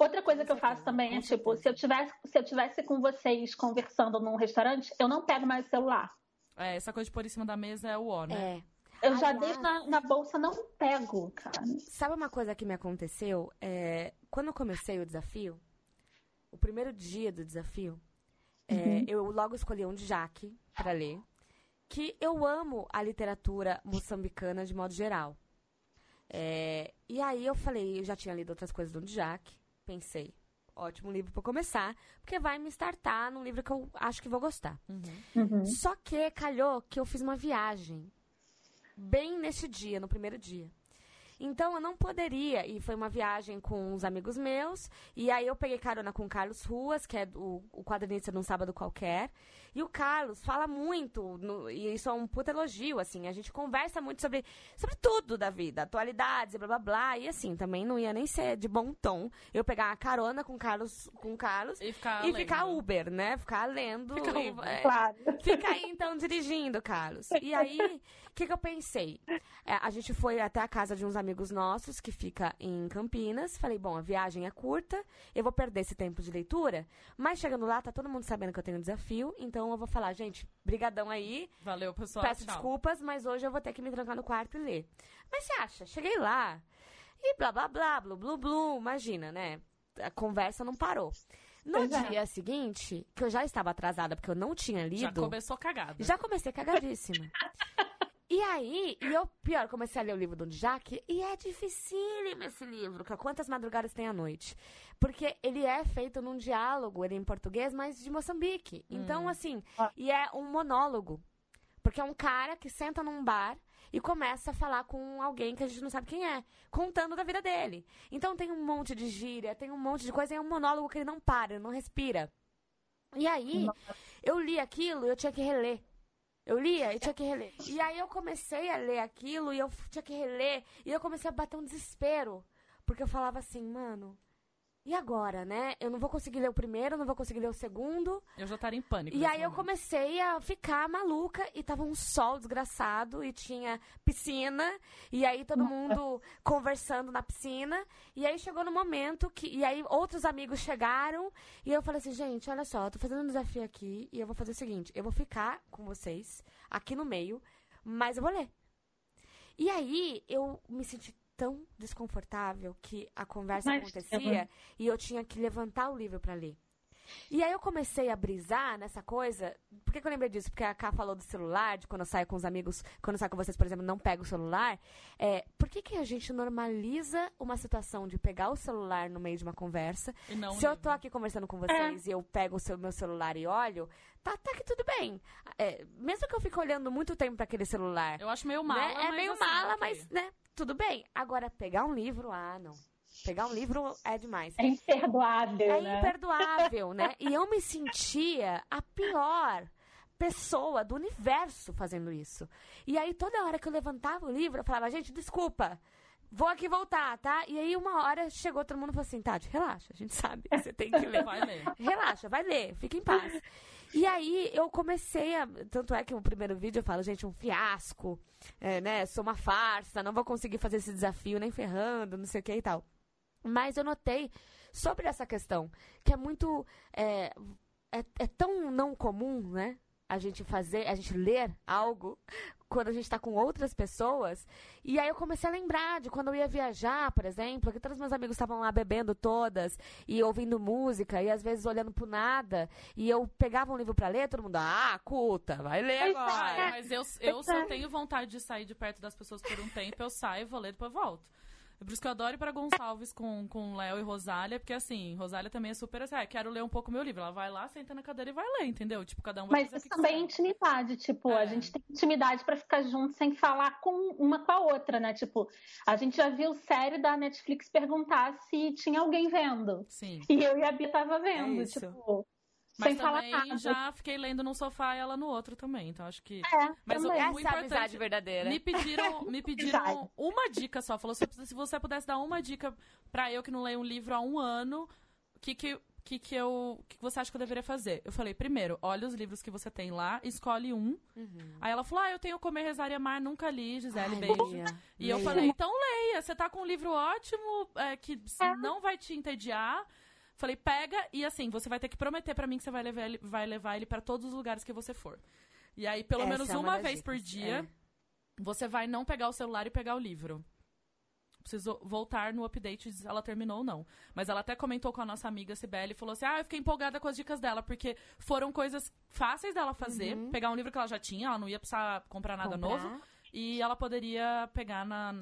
Outra coisa que eu faço também é, tipo, se eu, tivesse, se eu tivesse com vocês conversando num restaurante, eu não pego mais o celular. É, essa coisa de pôr em cima da mesa é o ó, né? É. Eu já Aliás- deixo na, na bolsa, não pego, cara. Sabe uma coisa que me aconteceu? É, quando eu comecei o desafio, o primeiro dia do desafio, é, Uhum. eu logo escolhi um de Jaque pra ler, que eu amo a literatura moçambicana de modo geral. É, e aí eu falei, eu já tinha lido outras coisas do Jaque, pensei, ótimo livro pra começar, porque vai me startar num livro que eu acho que vou gostar. Uhum. Uhum. Só que calhou que eu fiz uma viagem bem nesse dia, no primeiro dia. Então eu não poderia, e foi uma viagem com uns amigos meus, e aí eu peguei carona com o Carlos Ruas, que é o, o quadrinista de um sábado qualquer, e o Carlos fala muito, no- e isso é um puta elogio, assim, a gente conversa muito sobre, sobre tudo da vida, atualidades, e blá blá blá, e assim, também não ia nem ser de bom tom eu pegar uma carona com o Carlos, com Carlos E ficar e ficar Uber, né? Ficar lendo. Ficar e- Uber. é, Claro. Fica aí então dirigindo, Carlos. E aí, o que, que eu pensei? É, a gente foi até a casa de uns amigos nossos que fica em Campinas. Falei, bom, a viagem é curta, eu vou perder esse tempo de leitura, mas chegando lá, tá todo mundo sabendo que eu tenho um desafio, então eu vou falar, gente, brigadão aí, Valeu, pessoal. peço tchau. desculpas, mas hoje eu vou ter que me trancar no quarto e ler. Mas você acha? Cheguei lá e blá blá blá, blu blu blu, imagina, né? A conversa não parou. No Pois é. dia seguinte, que eu já estava atrasada porque eu não tinha lido. Já começou cagada. Já comecei cagadíssima. e aí, e eu, pior, comecei a ler o livro do Jack e é dificílimo esse livro, que é quantas madrugadas tem à noite. Porque ele é feito num diálogo, ele é em português, mas de Moçambique. Então, assim, Ah. e é um monólogo. Porque é um cara que senta num bar e começa a falar com alguém que a gente não sabe quem é, contando da vida dele. Então tem um monte de gíria, tem um monte de coisa, e é um monólogo que ele não para, ele não respira. E aí, eu li aquilo e eu tinha que reler. Eu lia e tinha que reler. E aí eu comecei a ler aquilo e eu tinha que reler. E eu comecei a bater um desespero. Porque eu falava assim, mano, e agora, né? Eu não vou conseguir ler o primeiro, eu não vou conseguir ler o segundo. Eu já estaria em pânico. E aí eu momento. comecei a ficar maluca e tava um sol desgraçado e tinha piscina e aí todo mundo conversando na piscina e aí chegou no momento que e aí outros amigos chegaram e eu falei assim, gente, olha só, eu tô fazendo um desafio aqui e eu vou fazer o seguinte, eu vou ficar com vocês aqui no meio, mas eu vou ler. E aí eu me senti tão desconfortável que a conversa Mas, acontecia e eu tinha que levantar o livro pra ler. E aí eu comecei a brisar nessa coisa. Por que, que eu lembrei disso? Porque a Ká falou do celular, de quando eu saio com os amigos, quando eu saio com vocês, por exemplo, não pego o celular. É, por que, que a gente normaliza uma situação de pegar o celular no meio de uma conversa? Não Se eu tô aqui conversando com vocês e eu pego o seu, meu celular e olho, tá, tá que tudo bem. É, mesmo que eu fique olhando muito tempo para aquele celular, Eu acho meio mala. né? É meio assim, mala, mas, né? Tudo bem. Agora, pegar um livro, ah, não. Pegar um livro é demais. É imperdoável, É né? imperdoável, né? E eu me sentia a pior. pessoa do universo fazendo isso. E aí, toda hora que eu levantava o livro, eu falava, gente, desculpa, vou aqui voltar, tá? E aí, uma hora chegou todo mundo e falou assim, Tati, relaxa, a gente sabe que você tem que ler. Vai ler. Relaxa, vai ler, fica em paz. E aí eu comecei a. Tanto é que no primeiro vídeo eu falo, gente, um fiasco, é, né? Sou uma farsa, não vou conseguir fazer esse desafio nem ferrando, não sei o que e tal. Mas eu notei sobre essa questão, que é muito. É, é, é tão não comum, né? A gente fazer, a gente ler algo quando a gente está com outras pessoas. E aí eu comecei a lembrar de quando eu ia viajar, por exemplo, que todos meus amigos estavam lá bebendo todas e ouvindo música e às vezes olhando pro nada. E eu pegava um livro para ler, todo mundo, ah, culta, vai ler agora. É, mas eu, eu só tenho vontade de sair de perto das pessoas por um tempo, eu saio, vou ler, depois volto. É por isso que eu adoro ir pra Gonçalves com, com Léo e Rosália, porque assim, Rosália também é super assim, ah, quero ler um pouco meu livro. Ela vai lá, senta na cadeira e vai ler, entendeu? Tipo, cada um vai Mas isso também é intimidade, tipo, é. a gente tem intimidade para ficar junto sem falar com uma com a outra, né? Tipo, a gente já viu série da Netflix perguntar se tinha alguém vendo. Sim. E eu e a Bia tava vendo, é tipo. Mas Sem também falar já fiquei lendo num sofá e ela no outro também. Então acho que. É, Mas também. o, Essa é a amizade verdadeira. Me pediram, me pediram uma dica só. Falou se, se você pudesse dar uma dica pra eu que não leio um livro há um ano, o que, que, que, que, eu, que você acha que eu deveria fazer? Eu falei, primeiro, olha os livros que você tem lá, escolhe um. Uhum. Aí ela falou, ah, eu tenho Comer, Rezar e Amar, nunca li, Gisele, Ai, beijo. Leia. E leia. eu falei, então leia, você tá com um livro ótimo, é, que é. não vai te entediar. Falei, pega e assim, você vai ter que prometer para mim que você vai levar ele, vai levar ele para todos os lugares que você for. E aí, pelo Essa menos é uma, uma vez dicas. por dia, é. você vai não pegar o celular e pegar o livro. Preciso voltar no update se ela terminou ou não. Mas ela até comentou com a nossa amiga Sibeli e falou assim: Ah, eu fiquei empolgada com as dicas dela, porque foram coisas fáceis dela fazer. Uhum. Pegar um livro que ela já tinha, ela não ia precisar comprar nada comprar. novo. E ela poderia pegar na,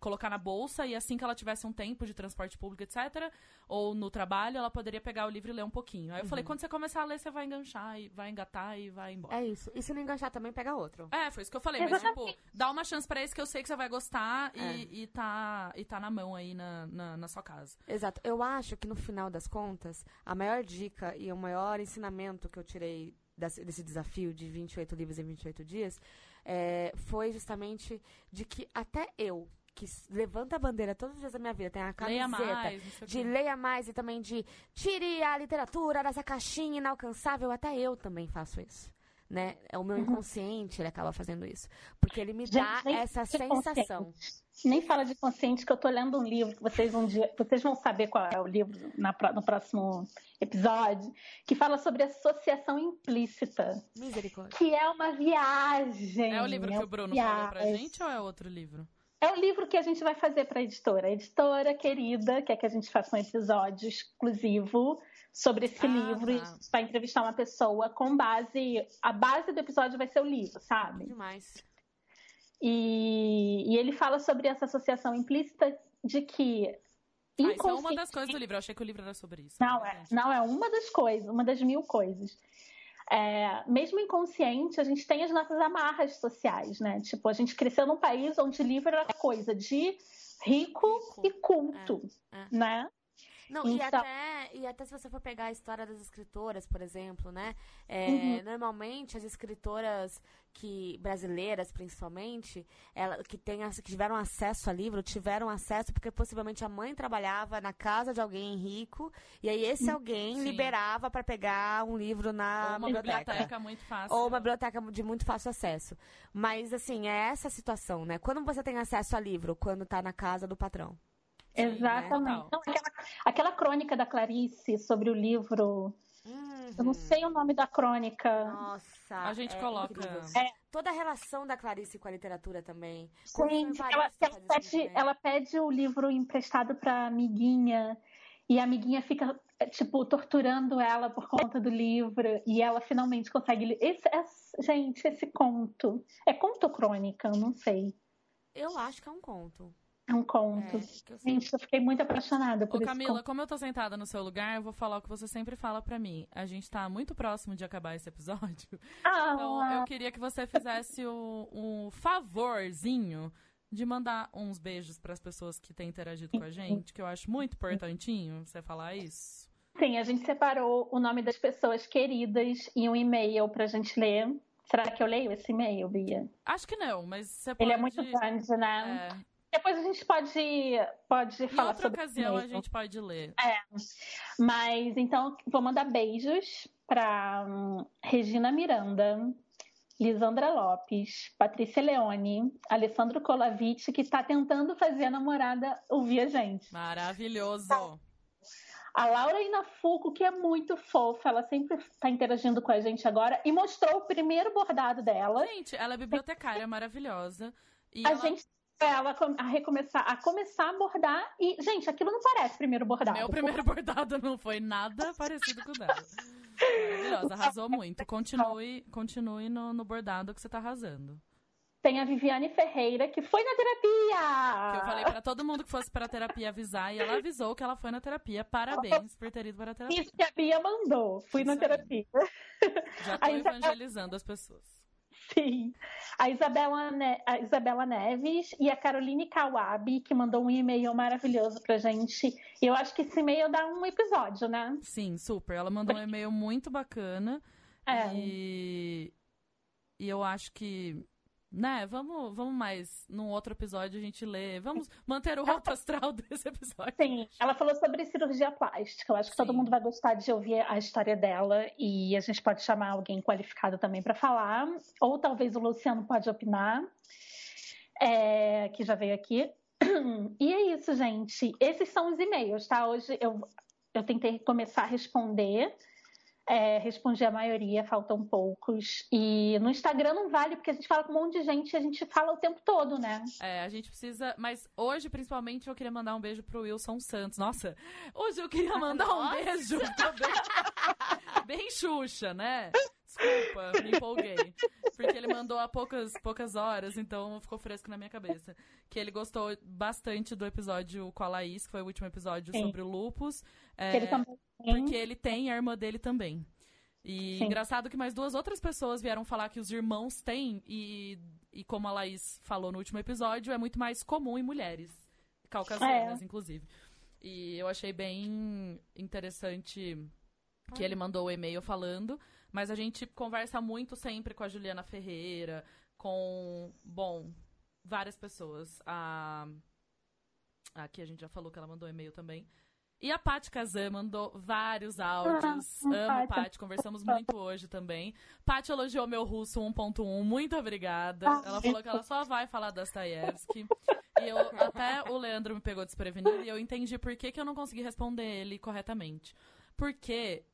colocar na bolsa e assim que ela tivesse um tempo de transporte público, etc., ou no trabalho, ela poderia pegar o livro e ler um pouquinho. Aí eu uhum. falei, quando você começar a ler, você vai enganchar e vai engatar e vai embora. É isso. E se não enganchar também, pega outro. É, foi isso que eu falei. Mas, tipo, dá uma chance para esse que eu sei que você vai gostar é. e, e, tá, e tá na mão aí na, na, na sua casa. Exato. Eu acho que no final das contas, a maior dica e o maior ensinamento que eu tirei desse desafio de 28 livros em 28 dias é, foi justamente de que até eu, que levanta a bandeira todos os dias da minha vida, tem a camiseta leia mais, de leia mais e também de tire a literatura dessa caixinha inalcançável, até eu também faço isso. Né? É o meu uhum. inconsciente, ele acaba fazendo isso. Porque ele me dá Gente, essa sensação. Nem fala de consciente que eu tô lendo um livro que vocês vão, vocês vão saber qual é o livro na, no próximo episódio, que fala sobre associação implícita. Misericórdia. Que é uma viagem. É o livro é que o Bruno viagem. falou pra gente ou é outro livro? É o livro que a gente vai fazer para a editora. A editora querida quer que a gente faça um episódio exclusivo sobre esse ah, livro tá. para entrevistar uma pessoa com base. A base do episódio vai ser o livro, sabe? Demais. E, e ele fala sobre essa associação implícita de que. Ah, isso é uma das coisas do livro. Eu achei que o livro era sobre isso. Não, é, não é uma das coisas, uma das mil coisas é, mesmo inconsciente, a gente tem as nossas amarras sociais, né? Tipo, a gente cresceu num país onde livro era coisa de rico, rico. e culto, é, é. né? Não, então... e, até, e até se você for pegar a história das escritoras, por exemplo, né? É, uhum. Normalmente as escritoras que brasileiras, principalmente, ela, que, tem, que tiveram acesso a livro, tiveram acesso porque possivelmente a mãe trabalhava na casa de alguém rico e aí esse hum, alguém Sim. liberava para pegar um livro na Ou uma biblioteca. biblioteca muito fácil. Ou uma biblioteca de muito fácil acesso. Mas assim, é essa a situação, né? Quando você tem acesso a livro, quando está na casa do patrão. Sim, Exatamente. Né? Não, aquela, aquela crônica da Clarice sobre o livro. Uhum. Eu não sei o nome da crônica. Nossa. A gente é coloca. É. Toda a relação da Clarice com a literatura também. Gente, ela, ela, pede, ela pede o livro emprestado pra amiguinha. E a amiguinha fica, tipo, torturando ela por conta do livro. E ela finalmente consegue ler. Esse, esse, gente, esse conto. É conto crônica? Eu não sei. Eu acho que é um conto. É um conto. É, eu Gente, eu fiquei muito apaixonada por Ô, Camila, conto. como eu tô sentada no seu lugar, eu vou falar o que você sempre fala para mim. A gente tá muito próximo de acabar esse episódio. Ah, então, eu queria que você fizesse o, favorzinho de mandar uns beijos para as pessoas que têm interagido com a gente, que eu acho muito importantinho você falar isso. Sim, a gente separou o nome das pessoas queridas e um e-mail pra gente ler. Será que eu leio esse e-mail, Bia? Acho que não, mas você pode... Ele é muito grande, né? É. Depois a gente pode, pode Em falar outra sobre ocasião a isso. gente pode ler. É. Mas então vou mandar beijos para Regina Miranda, Lisandra Lopes, Patrícia Leone, Alessandro Colavite, que está tentando fazer a namorada ouvir a gente. Maravilhoso. A Laura Inafuco, que é muito fofa, ela sempre está interagindo com a gente agora e mostrou o primeiro bordado dela. Gente, ela é bibliotecária maravilhosa. E A ela... gente ela a recomeçar a começar a bordar e gente aquilo não parece primeiro bordado Meu primeiro bordado não foi nada parecido com o dela. Maravilhosa, arrasou muito. Continue, continue no, no bordado que você tá arrasando. tem a Viviane Ferreira que foi na terapia Que eu falei pra todo mundo que fosse pra terapia avisar e ela avisou que ela foi na terapia. Parabéns por ter ido para a terapia. isso que a Bia mandou fui na Isso aí. terapia Já tô evangelizando as pessoas. Sim a Isabela Ne- a Isabela Neves e a Caroline Kawabi que mandou um e-mail maravilhoso pra gente e eu acho que esse e-mail dá um episódio né Sim, super. Ela mandou um e-mail muito bacana. É. E, e eu acho que, né, vamos, vamos mais num outro episódio a gente lê. Vamos manter o alto astral desse episódio. Sim, ela falou sobre cirurgia plástica. Eu acho que todo Sim. mundo vai gostar de ouvir a história dela e a gente pode chamar alguém qualificado também para falar, ou talvez o Luciano pode opinar, é, que já veio aqui. E é isso, gente. Esses são os e-mails, tá? Hoje eu, eu tentei começar a responder. É, respondi a maioria, faltam poucos. E no Instagram não vale, porque a gente fala com um monte de gente e a gente fala o tempo todo, né? É, a gente precisa. Mas hoje, principalmente, eu queria mandar um beijo pro Wilson Santos. Nossa, hoje eu queria mandar um beijo. Tô bem, bem Xuxa, né? Desculpa, me empolguei. Porque ele mandou há poucas, poucas horas, então ficou fresco na minha cabeça. Que ele gostou bastante do episódio com a Laís, que foi o último episódio Sim. sobre o lupus. É, Que ele também porque ele tem e a irmã dele também. E Sim. engraçado que mais duas outras pessoas vieram falar que os irmãos têm, e, e como a Laís falou no último episódio, é muito mais comum em mulheres. Caucasianas, inclusive. E eu achei bem interessante que ele mandou o e-mail falando, mas a gente conversa muito sempre com a Juliana Ferreira, com, bom, várias pessoas. A... Aqui a gente já falou que ela mandou e-mail também. E a Paty Kazan mandou vários áudios. Ah, Amo, Paty. Paty. Conversamos muito hoje também. Paty elogiou meu russo 1.1. Muito obrigada. Ah, Ela falou que ela só vai falar Dostoiévski. E eu, até o Leandro me pegou desprevenido e eu entendi por que, que eu não consegui responder ele corretamente. Porque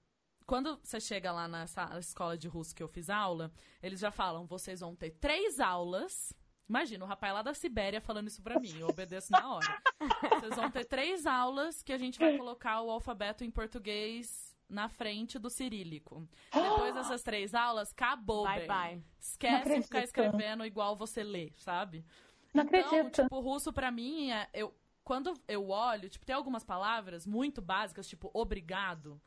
quando você chega lá na escola de russo que eu fiz aula, eles já falam, vocês vão ter três aulas. Imagina, o rapaz lá da Sibéria falando isso pra mim, eu obedeço na hora. Vocês vão ter três aulas que a gente vai colocar o alfabeto em português na frente do cirílico. Depois dessas três aulas, acabou, Bye, bem. bye. Esquece de ficar escrevendo igual você lê, sabe? Não Então, acredito. tipo, o russo pra mim é. Eu, quando eu olho, tipo, tem algumas palavras muito básicas, tipo, obrigado.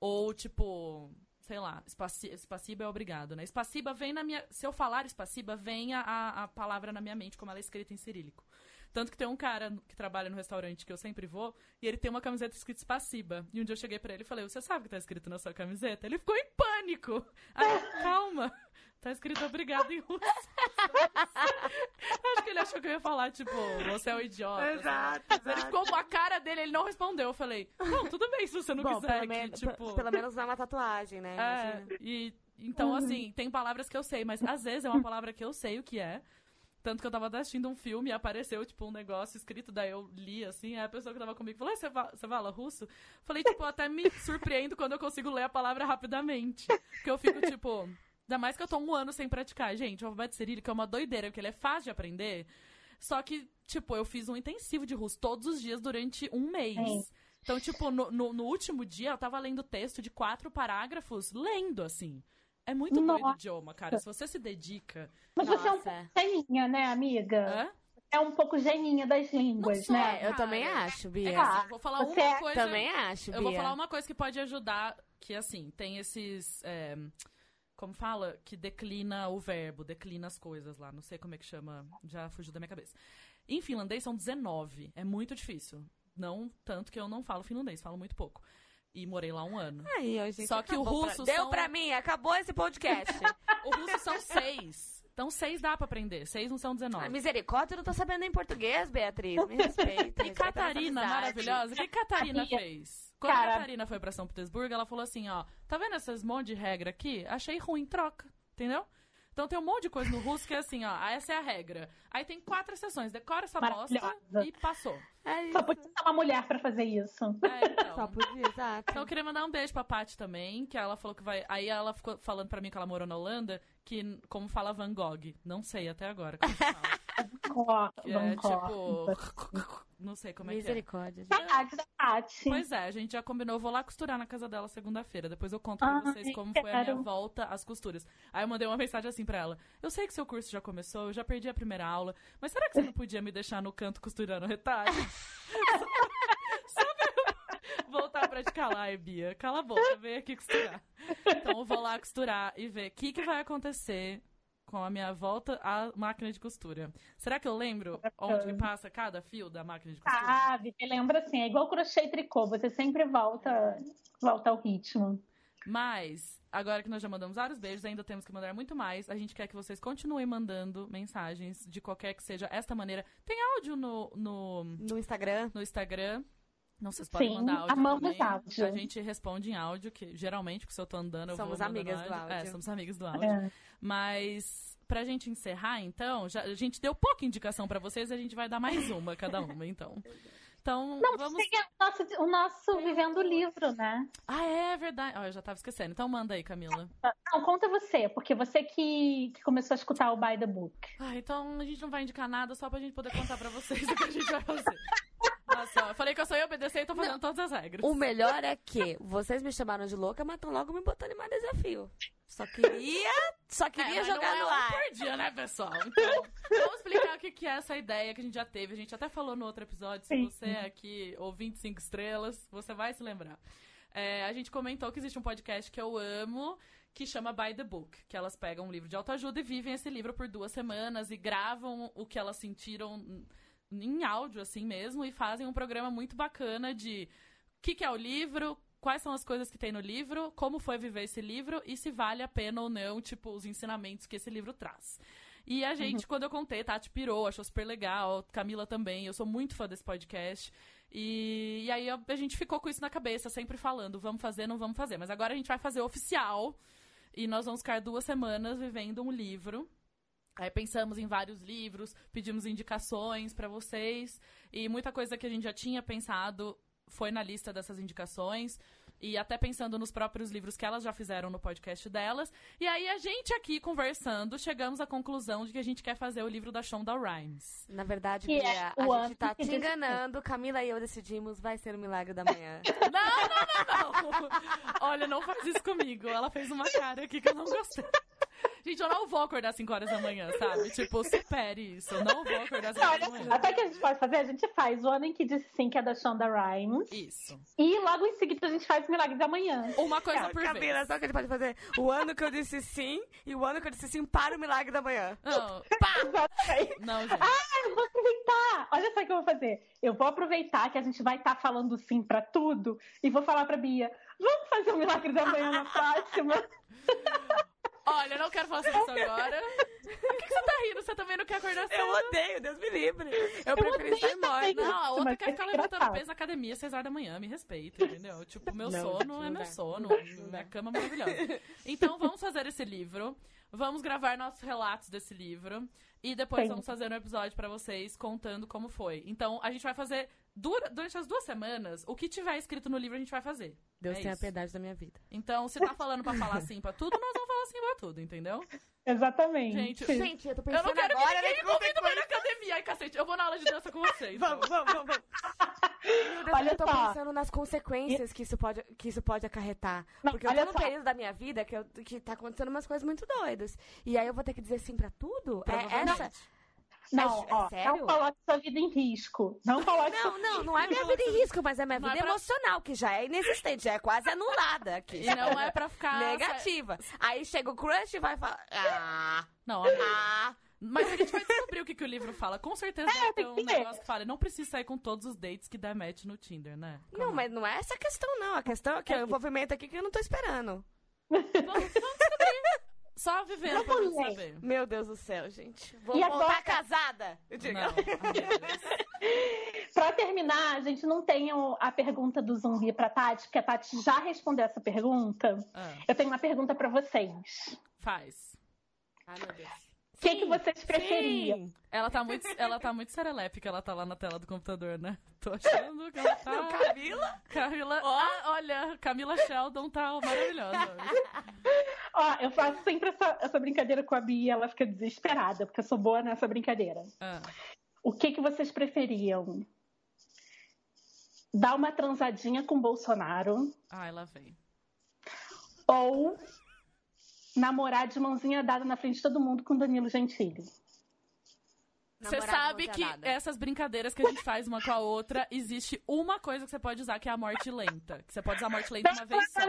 Ou, tipo, sei lá, espaci, espaciba é obrigado, né? Espaciba vem na minha. Se eu falar espaciba, vem a, a, palavra na minha mente, como ela é escrita em cirílico. Tanto que tem um cara que trabalha no restaurante que eu sempre vou, e ele tem uma camiseta escrita espaciba. E um dia eu cheguei pra ele e falei: Você sabe o que tá escrito na sua camiseta? Ele ficou em pânico. Aí, calma. Tá escrito obrigado em russo. Acho que ele achou que eu ia falar, tipo, você é um idiota. Exato, sabe? Ele exato. ficou com a cara dele, ele não respondeu. Eu falei, não, tudo bem se você não Bom, quiser. pelo, que, tipo, pe- pelo menos não é uma tatuagem, né? é, Imagina. e então, assim, tem palavras que eu sei, mas às vezes é uma palavra que eu sei o que é. Tanto que eu tava assistindo um filme e apareceu, tipo, um negócio escrito, daí eu li, assim, aí a pessoa que tava comigo falou, "Ah, você fala, você fala russo? Falei, tipo, eu até me surpreendo quando eu consigo ler a palavra rapidamente. Porque eu fico, tipo, ainda mais que eu tô um ano sem praticar. Gente, o alfabeto cirílico é uma doideira, porque ele é fácil de aprender. Só que, tipo, eu fiz um intensivo de russo todos os dias durante um mês. Sim. Então, tipo, no, no, no último dia eu tava lendo texto de quatro parágrafos, lendo, assim. É muito doido o Nossa. idioma, cara. Se você se dedica. Mas você é um Nossa. pouco geninha, né, amiga? Hã? É um pouco geninha das línguas, Não sou, né? É, eu Cara, também acho, É Bia. que, assim, eu vou falar Você uma é- coisa. Também acho, Bia. Eu vou falar uma coisa que pode ajudar, que assim, tem esses. é, como fala? Que declina o verbo, declina as coisas lá. Não sei como é que chama, já fugiu da minha cabeça. Em finlandês são 19. É muito difícil. Não tanto que eu não falo finlandês, falo muito pouco. E morei lá um ano. Aí, ó, gente, Só que o acabou pra- russo Deu são- pra mim, acabou esse podcast. O russo são seis. Então seis dá pra aprender. Seis não são 19. Ah, misericórdia, eu não tô sabendo nem português, Beatriz. Me respeita. E respeita Catarina, maravilhosa. O que Catarina fez? Quando a cara- Catarina foi pra São Petersburgo, ela falou assim, ó, tá vendo essas monte de regra aqui? Achei ruim, troca. Entendeu? Então tem um monte de coisa no russo que é assim, ó, essa é a regra. Aí tem quatro exceções, decora essa bosta e passou. É Só podia ser uma mulher pra fazer isso. É, então. Só podia, exato. Então eu queria mandar um beijo pra Paty também, que ela falou que vai. Aí ela ficou falando pra mim que ela morou na Holanda, que como fala Van Gogh. Não sei até agora como fala. Que é tipo. Não sei como é que é. Misericórdia. gente. Saudades da Tati. Pois é, a gente já combinou, eu vou lá costurar na casa dela segunda-feira. Depois eu conto pra Ai, vocês como foi a minha volta às costuras. Aí eu mandei uma mensagem assim pra ela. Eu sei que seu curso já começou, eu já perdi a primeira aula, mas será que você não podia me deixar no canto costurando retalho? Pra eu voltar a praticar lá, e Bia. Cala a boca, vem aqui costurar. Então eu vou lá costurar e ver o que, que vai acontecer com a minha volta à máquina de costura. Será que eu lembro onde passa cada fio da máquina de costura? Sabe, me lembra assim, é igual crochê e tricô, você sempre volta, volta ao ritmo. Mas, agora que nós já mandamos vários beijos, ainda temos que mandar muito mais. A gente quer que vocês continuem mandando mensagens de qualquer que seja esta maneira. Tem áudio no, no, No Instagram. no Instagram. Não, vocês podem Sim, mandar áudio amamos também. áudio. A gente responde em áudio, que geralmente, se eu tô andando, eu Somos vou amigas do áudio. É, somos amigas do áudio. É. Mas, pra gente encerrar, então, já, a gente deu pouca indicação pra vocês, a gente vai dar mais uma cada uma, então. Então, Não, vamos... tem o nosso, o nosso Vivendo o Livro, né? Ah, é verdade. Ah, eu já tava esquecendo. Então manda aí, Camila. Não, conta você, porque você que, que começou a escutar o By the Book. Ah, então a gente não vai indicar nada só pra gente poder contar pra vocês o que a gente vai fazer. Nossa, eu falei que eu só ia obedecer e tô fazendo todas as regras. O melhor é que vocês me chamaram de louca, mas estão logo me botando em mais desafio. Só queria, só É, queria mas jogar não é no um ar. por dia, né, pessoal? Então, vamos explicar o que que é essa ideia que a gente já teve. A gente até falou no outro episódio. Se Sim. você é aqui ou 25 estrelas, você vai se lembrar. É, a gente comentou que existe um podcast que eu amo, que chama By the Book. Que elas pegam um livro de autoajuda e vivem esse livro por duas semanas e gravam o que elas sentiram em áudio, assim mesmo, e fazem um programa muito bacana de o que, que é o livro, quais são as coisas que tem no livro, como foi viver esse livro e se vale a pena ou não, tipo, os ensinamentos que esse livro traz. E a gente, quando eu contei, Tati pirou, achou super legal, Camila também, eu sou muito fã desse podcast. E, e aí a, a gente ficou com isso na cabeça, sempre falando, vamos fazer, não vamos fazer. Mas agora a gente vai fazer oficial e nós vamos ficar duas semanas vivendo um livro. Aí pensamos em vários livros, pedimos indicações pra vocês e muita coisa que a gente já tinha pensado foi na lista dessas indicações e até pensando nos próprios livros que elas já fizeram no podcast delas. E aí a gente aqui conversando, chegamos à conclusão de que a gente quer fazer o livro da Shonda Rhimes. Na verdade, Que é Bia, o a ano gente tá te enganando. Camila e eu decidimos, vai ser o milagre da manhã. Não, não, não, não. Olha, não faz isso comigo. Ela fez uma cara aqui que eu não gostei. Gente, eu não vou acordar às 5 horas da manhã, sabe? Tipo, supere isso. Eu não vou acordar às 5 horas da manhã. até que a gente pode fazer, a gente faz o ano em que disse sim, que é da Shonda Rhimes. Isso. E logo em seguida a gente faz o Milagre da Manhã. Uma coisa por Camila, vez. sabe o que a gente pode fazer? O ano que eu disse sim e o ano que eu disse sim para o milagre da manhã. Não, Exatamente. não, gente. Ah, eu vou aproveitar. Olha só o que eu vou fazer. Eu vou aproveitar que a gente vai estar falando sim pra tudo e vou falar pra Bia: vamos fazer o Milagre da Manhã na próxima? Olha, eu não quero fazer isso agora. Por que, que você tá rindo? Você também não quer acordar cedo? Eu odeio, Deus me livre. Eu prefiro estar morta. Não, a outra quer ficar levantando peso na academia às 6 horas da manhã. Me respeita, entendeu? Tipo, meu Não, sono não é meu sono. Minha cama é maravilhosa. Então, vamos fazer esse livro. Vamos gravar nossos relatos desse livro. E depois Sim. vamos fazer um episódio pra vocês contando como foi. Então, a gente vai fazer... dura- durante as duas semanas, o que tiver escrito no livro a gente vai fazer. Deus É tenha isso. piedade da minha vida. Então, se tá falando pra falar sim pra tudo, nós vamos falar sim pra tudo, entendeu? Exatamente. Gente, Gente, eu tô Eu pensando não quero agora, que ninguém né, me é que pra ir foi na Ai, cacete, eu vou na aula de dança com vocês. Vamos, vamos, vamos, vamos. Meu Deus, Olha eu tô só. pensando nas consequências que isso pode, que isso pode acarretar. Não, Porque eu tô num só. período da minha vida que, eu, que tá acontecendo umas coisas muito doidas. E aí eu vou ter que dizer sim pra tudo? É essa? Não, É- é ó, sério? não coloque sua vida em risco. Não coloque Não, não, não é minha vida em risco, mas é minha Não vida é pra- emocional, que já é inexistente, já é quase anulada aqui. E não é pra ficar... Negativa. Aí chega o crush e vai falar. Ah, Não, ah. Mas a gente vai descobrir o que, que o livro fala. Com certeza É, tem um que ver. negócio que fala. Não precisa sair com todos os dates que dá match no Tinder, né? Não, mas não é essa a questão, não. A questão é que é o envolvimento aqui que eu não tô esperando. Vamos, vamos descobrir. Só vivendo pra saber. Meu Deus do céu, gente. Vou E voltar agora- casada. Eu digo. Não. Pra terminar, a gente não tem a pergunta do Zumbi pra Tati, porque a Tati já respondeu essa pergunta. Ah, Eu tenho uma pergunta pra vocês. faz. Ai, meu Deus. O que, que vocês preferiam? Sim. Ela tá muito, ela tá muito serelepe ela tá lá na tela do computador, né? Tô achando que ela tá. Camila? Camila. Ó. Ah, olha, Camila Sheldon tá maravilhosa. Ó, eu faço sempre essa, essa brincadeira com a Bia, ela fica desesperada, porque eu sou boa nessa brincadeira. Ah, O que, que vocês preferiam? Dar uma transadinha com Bolsonaro ah, ela vem. ou namorar de mãozinha dada na frente de todo mundo com Danilo Gentili? Você sabe que essas brincadeiras que a gente faz uma com a outra, existe uma coisa que você pode usar, que é a morte lenta. Que você pode usar a morte lenta uma vez só.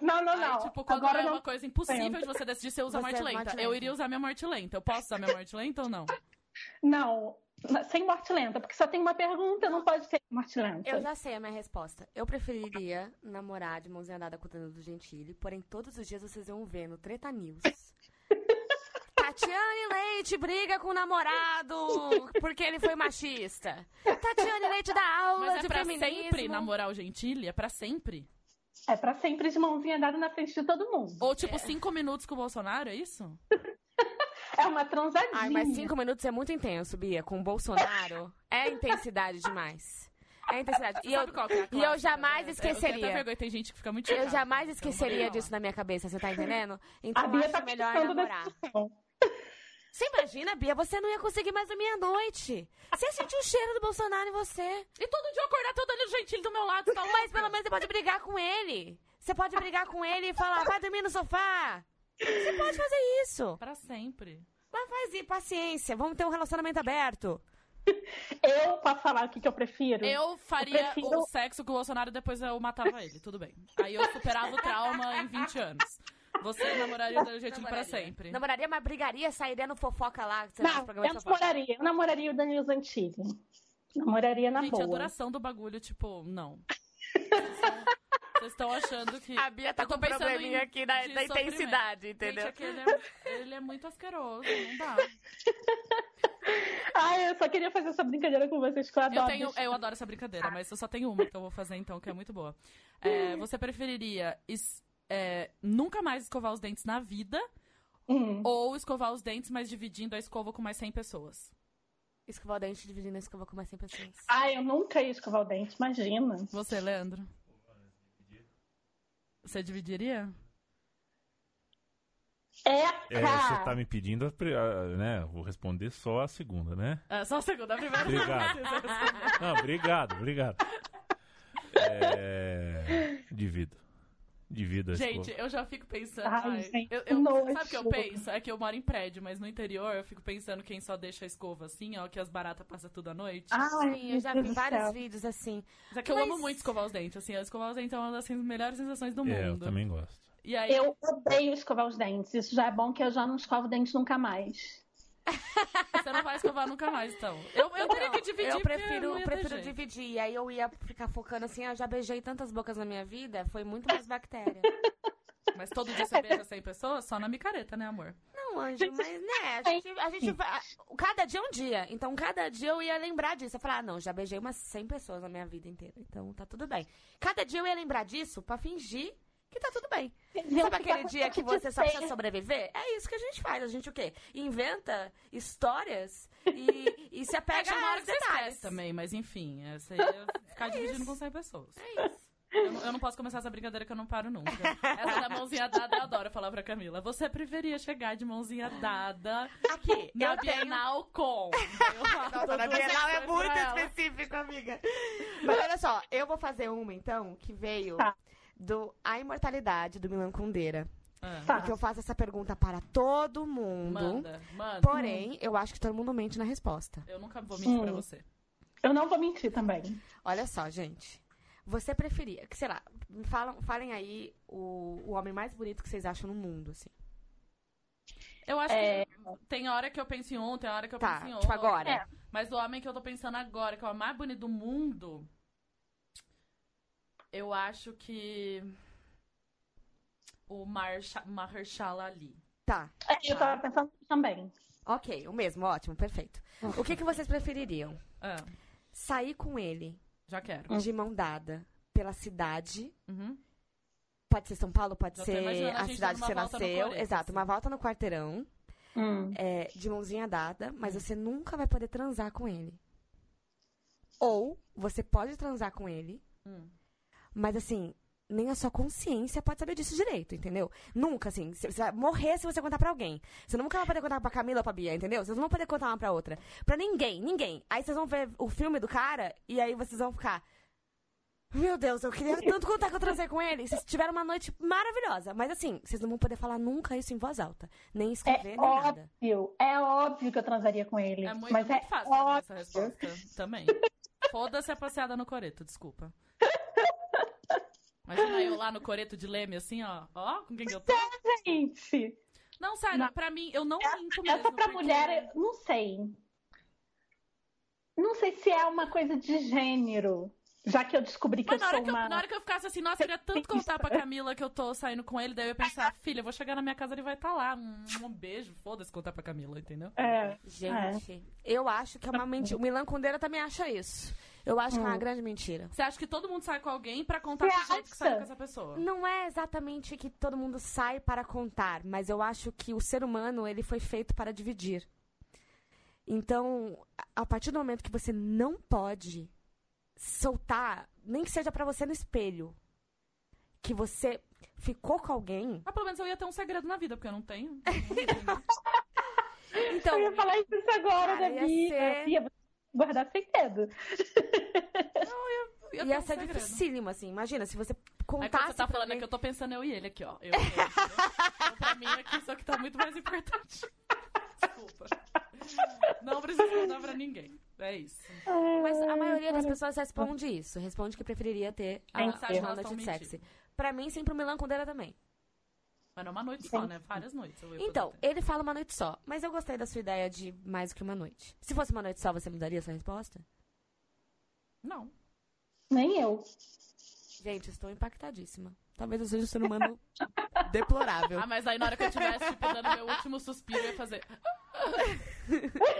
Não, não, não, não. Aí, tipo, quando Agora é não. uma coisa impossível de você decidir, você usa a Você morte é lenta. morte Eu lenta. iria usar minha morte lenta. Eu posso usar minha morte lenta ou não? Não, sem morte lenta, porque só tem uma pergunta, não pode ter morte lenta. Eu já sei a minha resposta. Eu preferiria namorar de mãozinha dada com o Danilo Gentili, porém todos os dias vocês vão ver no Treta News. Tatiane Leite briga com o namorado porque ele foi machista. Tatiane Leite dá aula Mas é de pra feminismo. sempre namorar o Gentili? É pra sempre? É pra sempre de mãozinha dada na frente de todo mundo. Ou tipo, cinco minutos com o Bolsonaro, é isso? É uma transadinha. Ai, mas cinco minutos é muito intenso, Bia. Com o Bolsonaro é intensidade demais. É intensidade. E eu, é a e eu jamais né? Eu esqueceria. vergonha, tem gente que fica muito Eu chocada. jamais Então, esqueceria disso na minha cabeça, você tá entendendo? A Então Bia acho tá melhor participando da namorar. Você imagina, Bia, você não ia conseguir mais dormir à noite. Você ia sentir o cheiro do Bolsonaro em você. E todo dia eu acordar todo Danilo Gentili do meu lado, tá Mas pelo menos você pode brigar com ele. Você pode brigar com ele e falar, vai dormir no sofá. Você pode fazer isso. Pra sempre. Mas faz paciência. Vamos ter um relacionamento aberto. Eu posso falar o que, que eu prefiro? Eu faria prefiro- o sexo com o Bolsonaro e depois eu matava ele, tudo bem. Aí eu superava o trauma em 20 anos. Você namoraria o Danilo Gentili pra sempre. Namoraria, mas brigaria, sairia no fofoca lá. Não, eu namoraria. Eu namoraria o Danilo Gentili. Namoraria na Gente, a boa. duração do bagulho, tipo, não. Vocês estão- achando que. A Bia tá Eu tô com um pensando probleminha em- aqui da, de da intensidade, entendeu? Gente, que ele é, ele é muito asqueroso, não dá. Ai, eu só queria fazer essa brincadeira com vocês, que eu adoro. Eu, tenho, eu adoro essa brincadeira, mas eu só tenho uma que eu vou fazer então, que é muito boa. É, você preferiria es- é, nunca mais escovar os dentes na vida Hum. ou escovar os dentes, mas dividindo a escova com mais 100 pessoas? Escovar o dente dividindo a escova com mais 100 pessoas. Ai, eu nunca ia escovar o dente, imagina. Você, Leandro? Você dividiria? É, É, você tá me pedindo, a né? Vou responder só a segunda, né? É, só a segunda, a primeira. Obrigado. Não, obrigado, obrigado. É... Divido. Divido a Gente, escova. eu já fico pensando. Ai, ai, gente, eu, eu- sabe o que eu penso? É que eu moro em prédio, mas no interior eu fico pensando quem só deixa a escova assim, ó, que as baratas passam tudo à noite. Ai, Sim, eu já vi vários céu. vídeos assim. Mas é que eu amo muito escovar os dentes, assim, escovar os dentes é uma das assim, melhores sensações do mundo. É, eu também gosto. E aí, Eu odeio escovar os dentes. Isso já é bom que eu já não escovo dentes nunca mais. Você não vai escovar nunca mais, então. Eu, eu teria que dividir, Eu prefiro, ter prefiro dividir. E aí eu ia ficar focando assim, eu já beijei tantas bocas na minha vida, foi muito mais bactéria. Mas todo dia você beija 100 pessoas? Só na micareta, né, amor? Não, Anjo, mas né, a gente, a gente vai- Cada dia é um dia. Então, cada dia eu ia lembrar disso. Eu falar, ah, não, já beijei umas 100 pessoas na minha vida inteira. Então, tá tudo bem. Cada dia eu ia lembrar disso pra fingir que tá tudo bem. Sabe aquele dia que você só precisa sobreviver? É isso que a gente faz. A gente o quê? Inventa histórias e, e se apega Chega uma hora detalhes. também, mas enfim, essa aí ia ficar dividindo com 100 pessoas. É isso. Eu, não- eu não posso começar essa brincadeira que eu não paro nunca. Essa da mãozinha dada eu adoro falar pra Camila. Você preferia chegar de mãozinha dada Aqui, na eu tenho... Bienal com? Nossa, na Bienal é muito específico, amiga. Mas olha só, eu vou fazer uma, então, que veio Tá. Do A Imortalidade, do Milan Kundera. Ah, Tá. Porque eu faço essa pergunta para todo mundo. manda, manda. Porém, eu acho que todo mundo mente na resposta. Eu nunca vou mentir pra Hum. você. Eu não vou mentir também. Olha só, gente. Você preferia, que sei lá, falam, falem aí o, o homem mais bonito que vocês acham no mundo, assim. Eu acho É. que tem hora que eu penso em um, tem hora que eu Tá, penso em tipo outro. agora. É. Mas o homem que eu tô pensando agora, que é o mais bonito do mundo, eu acho que. O Marsha- Mahershala Ali. Tá. É, eu tava pensando também. Ok, o mesmo, ótimo, perfeito. O que, que vocês prefeririam? Ah, Sair com ele já quero. de mão dada pela cidade. Uhum. Pode ser São Paulo, pode Já tô ser imaginando a a gente cidade que dando você uma volta no nasceu. Exato, assim. uma volta no quarteirão, Hum. é, de mãozinha dada, mas você nunca vai poder transar com ele. Ou você pode transar com ele, Hum. Mas assim, nem a sua consciência pode saber disso direito, entendeu? Nunca, assim, você vai morrer se você contar pra alguém. Você nunca vai poder contar pra Camila ou pra Bia, entendeu? Vocês não vão poder contar uma pra outra. Pra ninguém, ninguém. Aí vocês vão ver o filme do cara e aí vocês vão ficar. Meu Deus, eu queria tanto contar que eu transei com ele. Vocês tiveram uma noite maravilhosa. Mas assim, vocês não vão poder falar nunca isso em voz alta. Nem escrever, É nem nada. óbvio, é óbvio que eu transaria com ele. É muito, mas muito é fácil óbvio. essa resposta também. Foda-se a passeada no coreto, desculpa. Imagina eu lá no coreto de Leme, assim, ó. Ó, com quem que eu tô? Gente, Não, sério, Não. pra mim, eu não minto mesmo. essa pra porque- mulher, eu não sei. Não sei se é uma coisa de gênero. Já que eu descobri que Mas na eu hora sou que, eu, uma. na hora que eu ficasse assim, nossa, eu queria tanto contar pra Camila que eu tô saindo com ele, daí eu ia pensar, filha, eu vou chegar na minha casa, ele vai estar lá. Um, um beijo, foda-se contar pra Camila, entendeu? É, Gente, eu acho que é uma mentira. O Milan Kundera também acha isso. Eu acho que é uma Hum. grande mentira. Você acha que todo mundo sai com alguém pra contar Você do jeito que saiu com essa pessoa? Não é exatamente que todo mundo sai para contar, mas eu acho que o ser humano ele foi feito para dividir. Então, a partir do momento que você não pode soltar, nem que seja pra você no espelho, que você ficou com alguém, Mas pelo menos eu ia ter um segredo na vida, porque eu não tenho. então eu ia falar isso agora, Cara, da ia Bia. ser- Guardar segredo. Ter ia um ser segredo. dificílimo, assim. Imagina, se você Aí contasse quando você tá falando é alguém- que eu tô pensando eu e ele aqui, ó. Eu e ele, entendeu? Então, pra mim aqui, isso aqui tá muito mais importante. Desculpa. Não precisa contar pra ninguém. É isso. Mas a maioria das pessoas responde isso. Responde que preferiria ter a, a que tão de mentindo. sexy. Pra mim, sempre o Milan Kundera também. Mas não é uma noite só, né? Várias noites. Então, ele fala uma noite só. Mas eu gostei da sua ideia de mais do que uma noite. Se fosse uma noite só, você mudaria essa resposta? Não. Nem eu. Gente, estou impactadíssima. Talvez eu seja um ser humano deplorável. Ah, mas aí na hora que eu tivesse, tipo, dando meu último suspiro, eu ia fazer.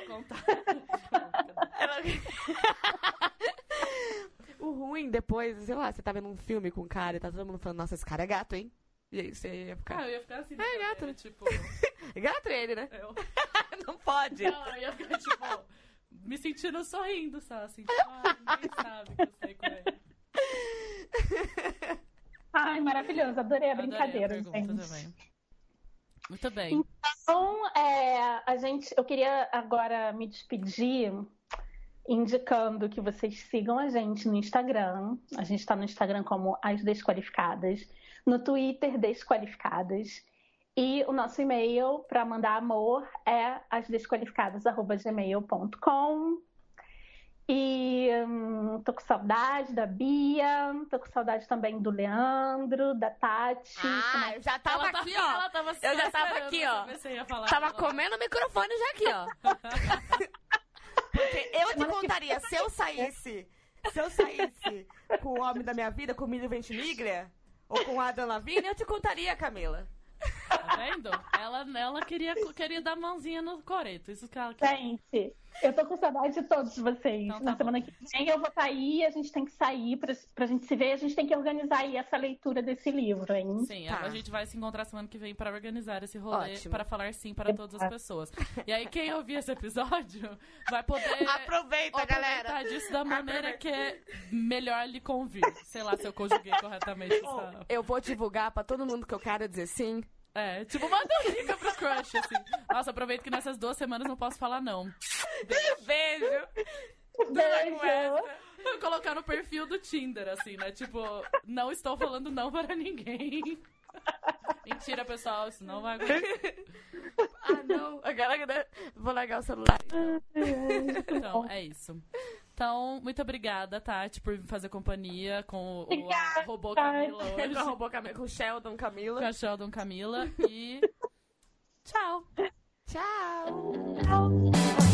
Contar. o ruim depois, sei lá, você tá vendo um filme com um cara e tá todo mundo falando, nossa, esse cara é gato, hein? E aí você ia Ah, ficar. eu ia ficar assim. É, gato. né? Tipo, É gato ele, né? eu. Não pode. Não, eu ia ficar, tipo, me sentindo sorrindo, só assim. Tipo, ah, ninguém sabe que eu saí com ele. Ai, maravilhoso. Adorei a Adorei brincadeira, pergunta gente. também. Muito bem. Então, é, a gente, eu queria agora me despedir indicando que vocês sigam a gente no Instagram. A gente está no Instagram como As Desqualificadas, no Twitter Desqualificadas. E o nosso e-mail para mandar amor é asdesqualificadas.gmail.com. E hum, tô com saudade da Bia, tô com saudade também do Leandro, da Tati. Ah, eu já tava Ela tá- aqui, ó. ela tava Eu já tava aqui, ó. Tava Ela- comendo o microfone já aqui, ó. Porque eu te contaria, se eu saísse, se eu saísse com o homem da minha vida, com o Milho Ventimiglia, ou com Adam Lavigne, eu te contaria, Camila. Tá vendo? Ela, ela queria, queria dar mãozinha no coreto. Isso que ela quer. Gente, eu tô com saudade de todos vocês. Então tá Na bom. semana que vem eu vou estar aí, a gente tem que sair pra, pra gente se ver, a gente tem que organizar aí essa leitura desse livro, hein? Sim, Tá. a gente vai se encontrar semana que vem para organizar esse rolê, Ótimo. para falar sim para todas as pessoas. E aí, quem ouvir esse episódio vai poder Aproveita, aproveitar disso da maneira que é melhor lhe convir. Sei lá se eu conjuguei corretamente essa... Eu vou divulgar pra todo mundo que eu quero dizer sim. É, tipo, manda um link pro crush, assim. Nossa, aproveito que nessas duas semanas não posso falar não. Beijo. Beijo! Vou colocar no perfil do Tinder, assim, né? Tipo, não estou falando não para ninguém. Mentira, pessoal, isso não vai acontecer. Ah, não. Agora vou largar o celular. Então, é isso. Então, muito obrigada, Tati, por me fazer companhia com o, o a robô Tati. Camila hoje. Com a robô Camila, com o Sheldon Camila. Com a Sheldon Camila. E. Tchau! Tchau! Tchau.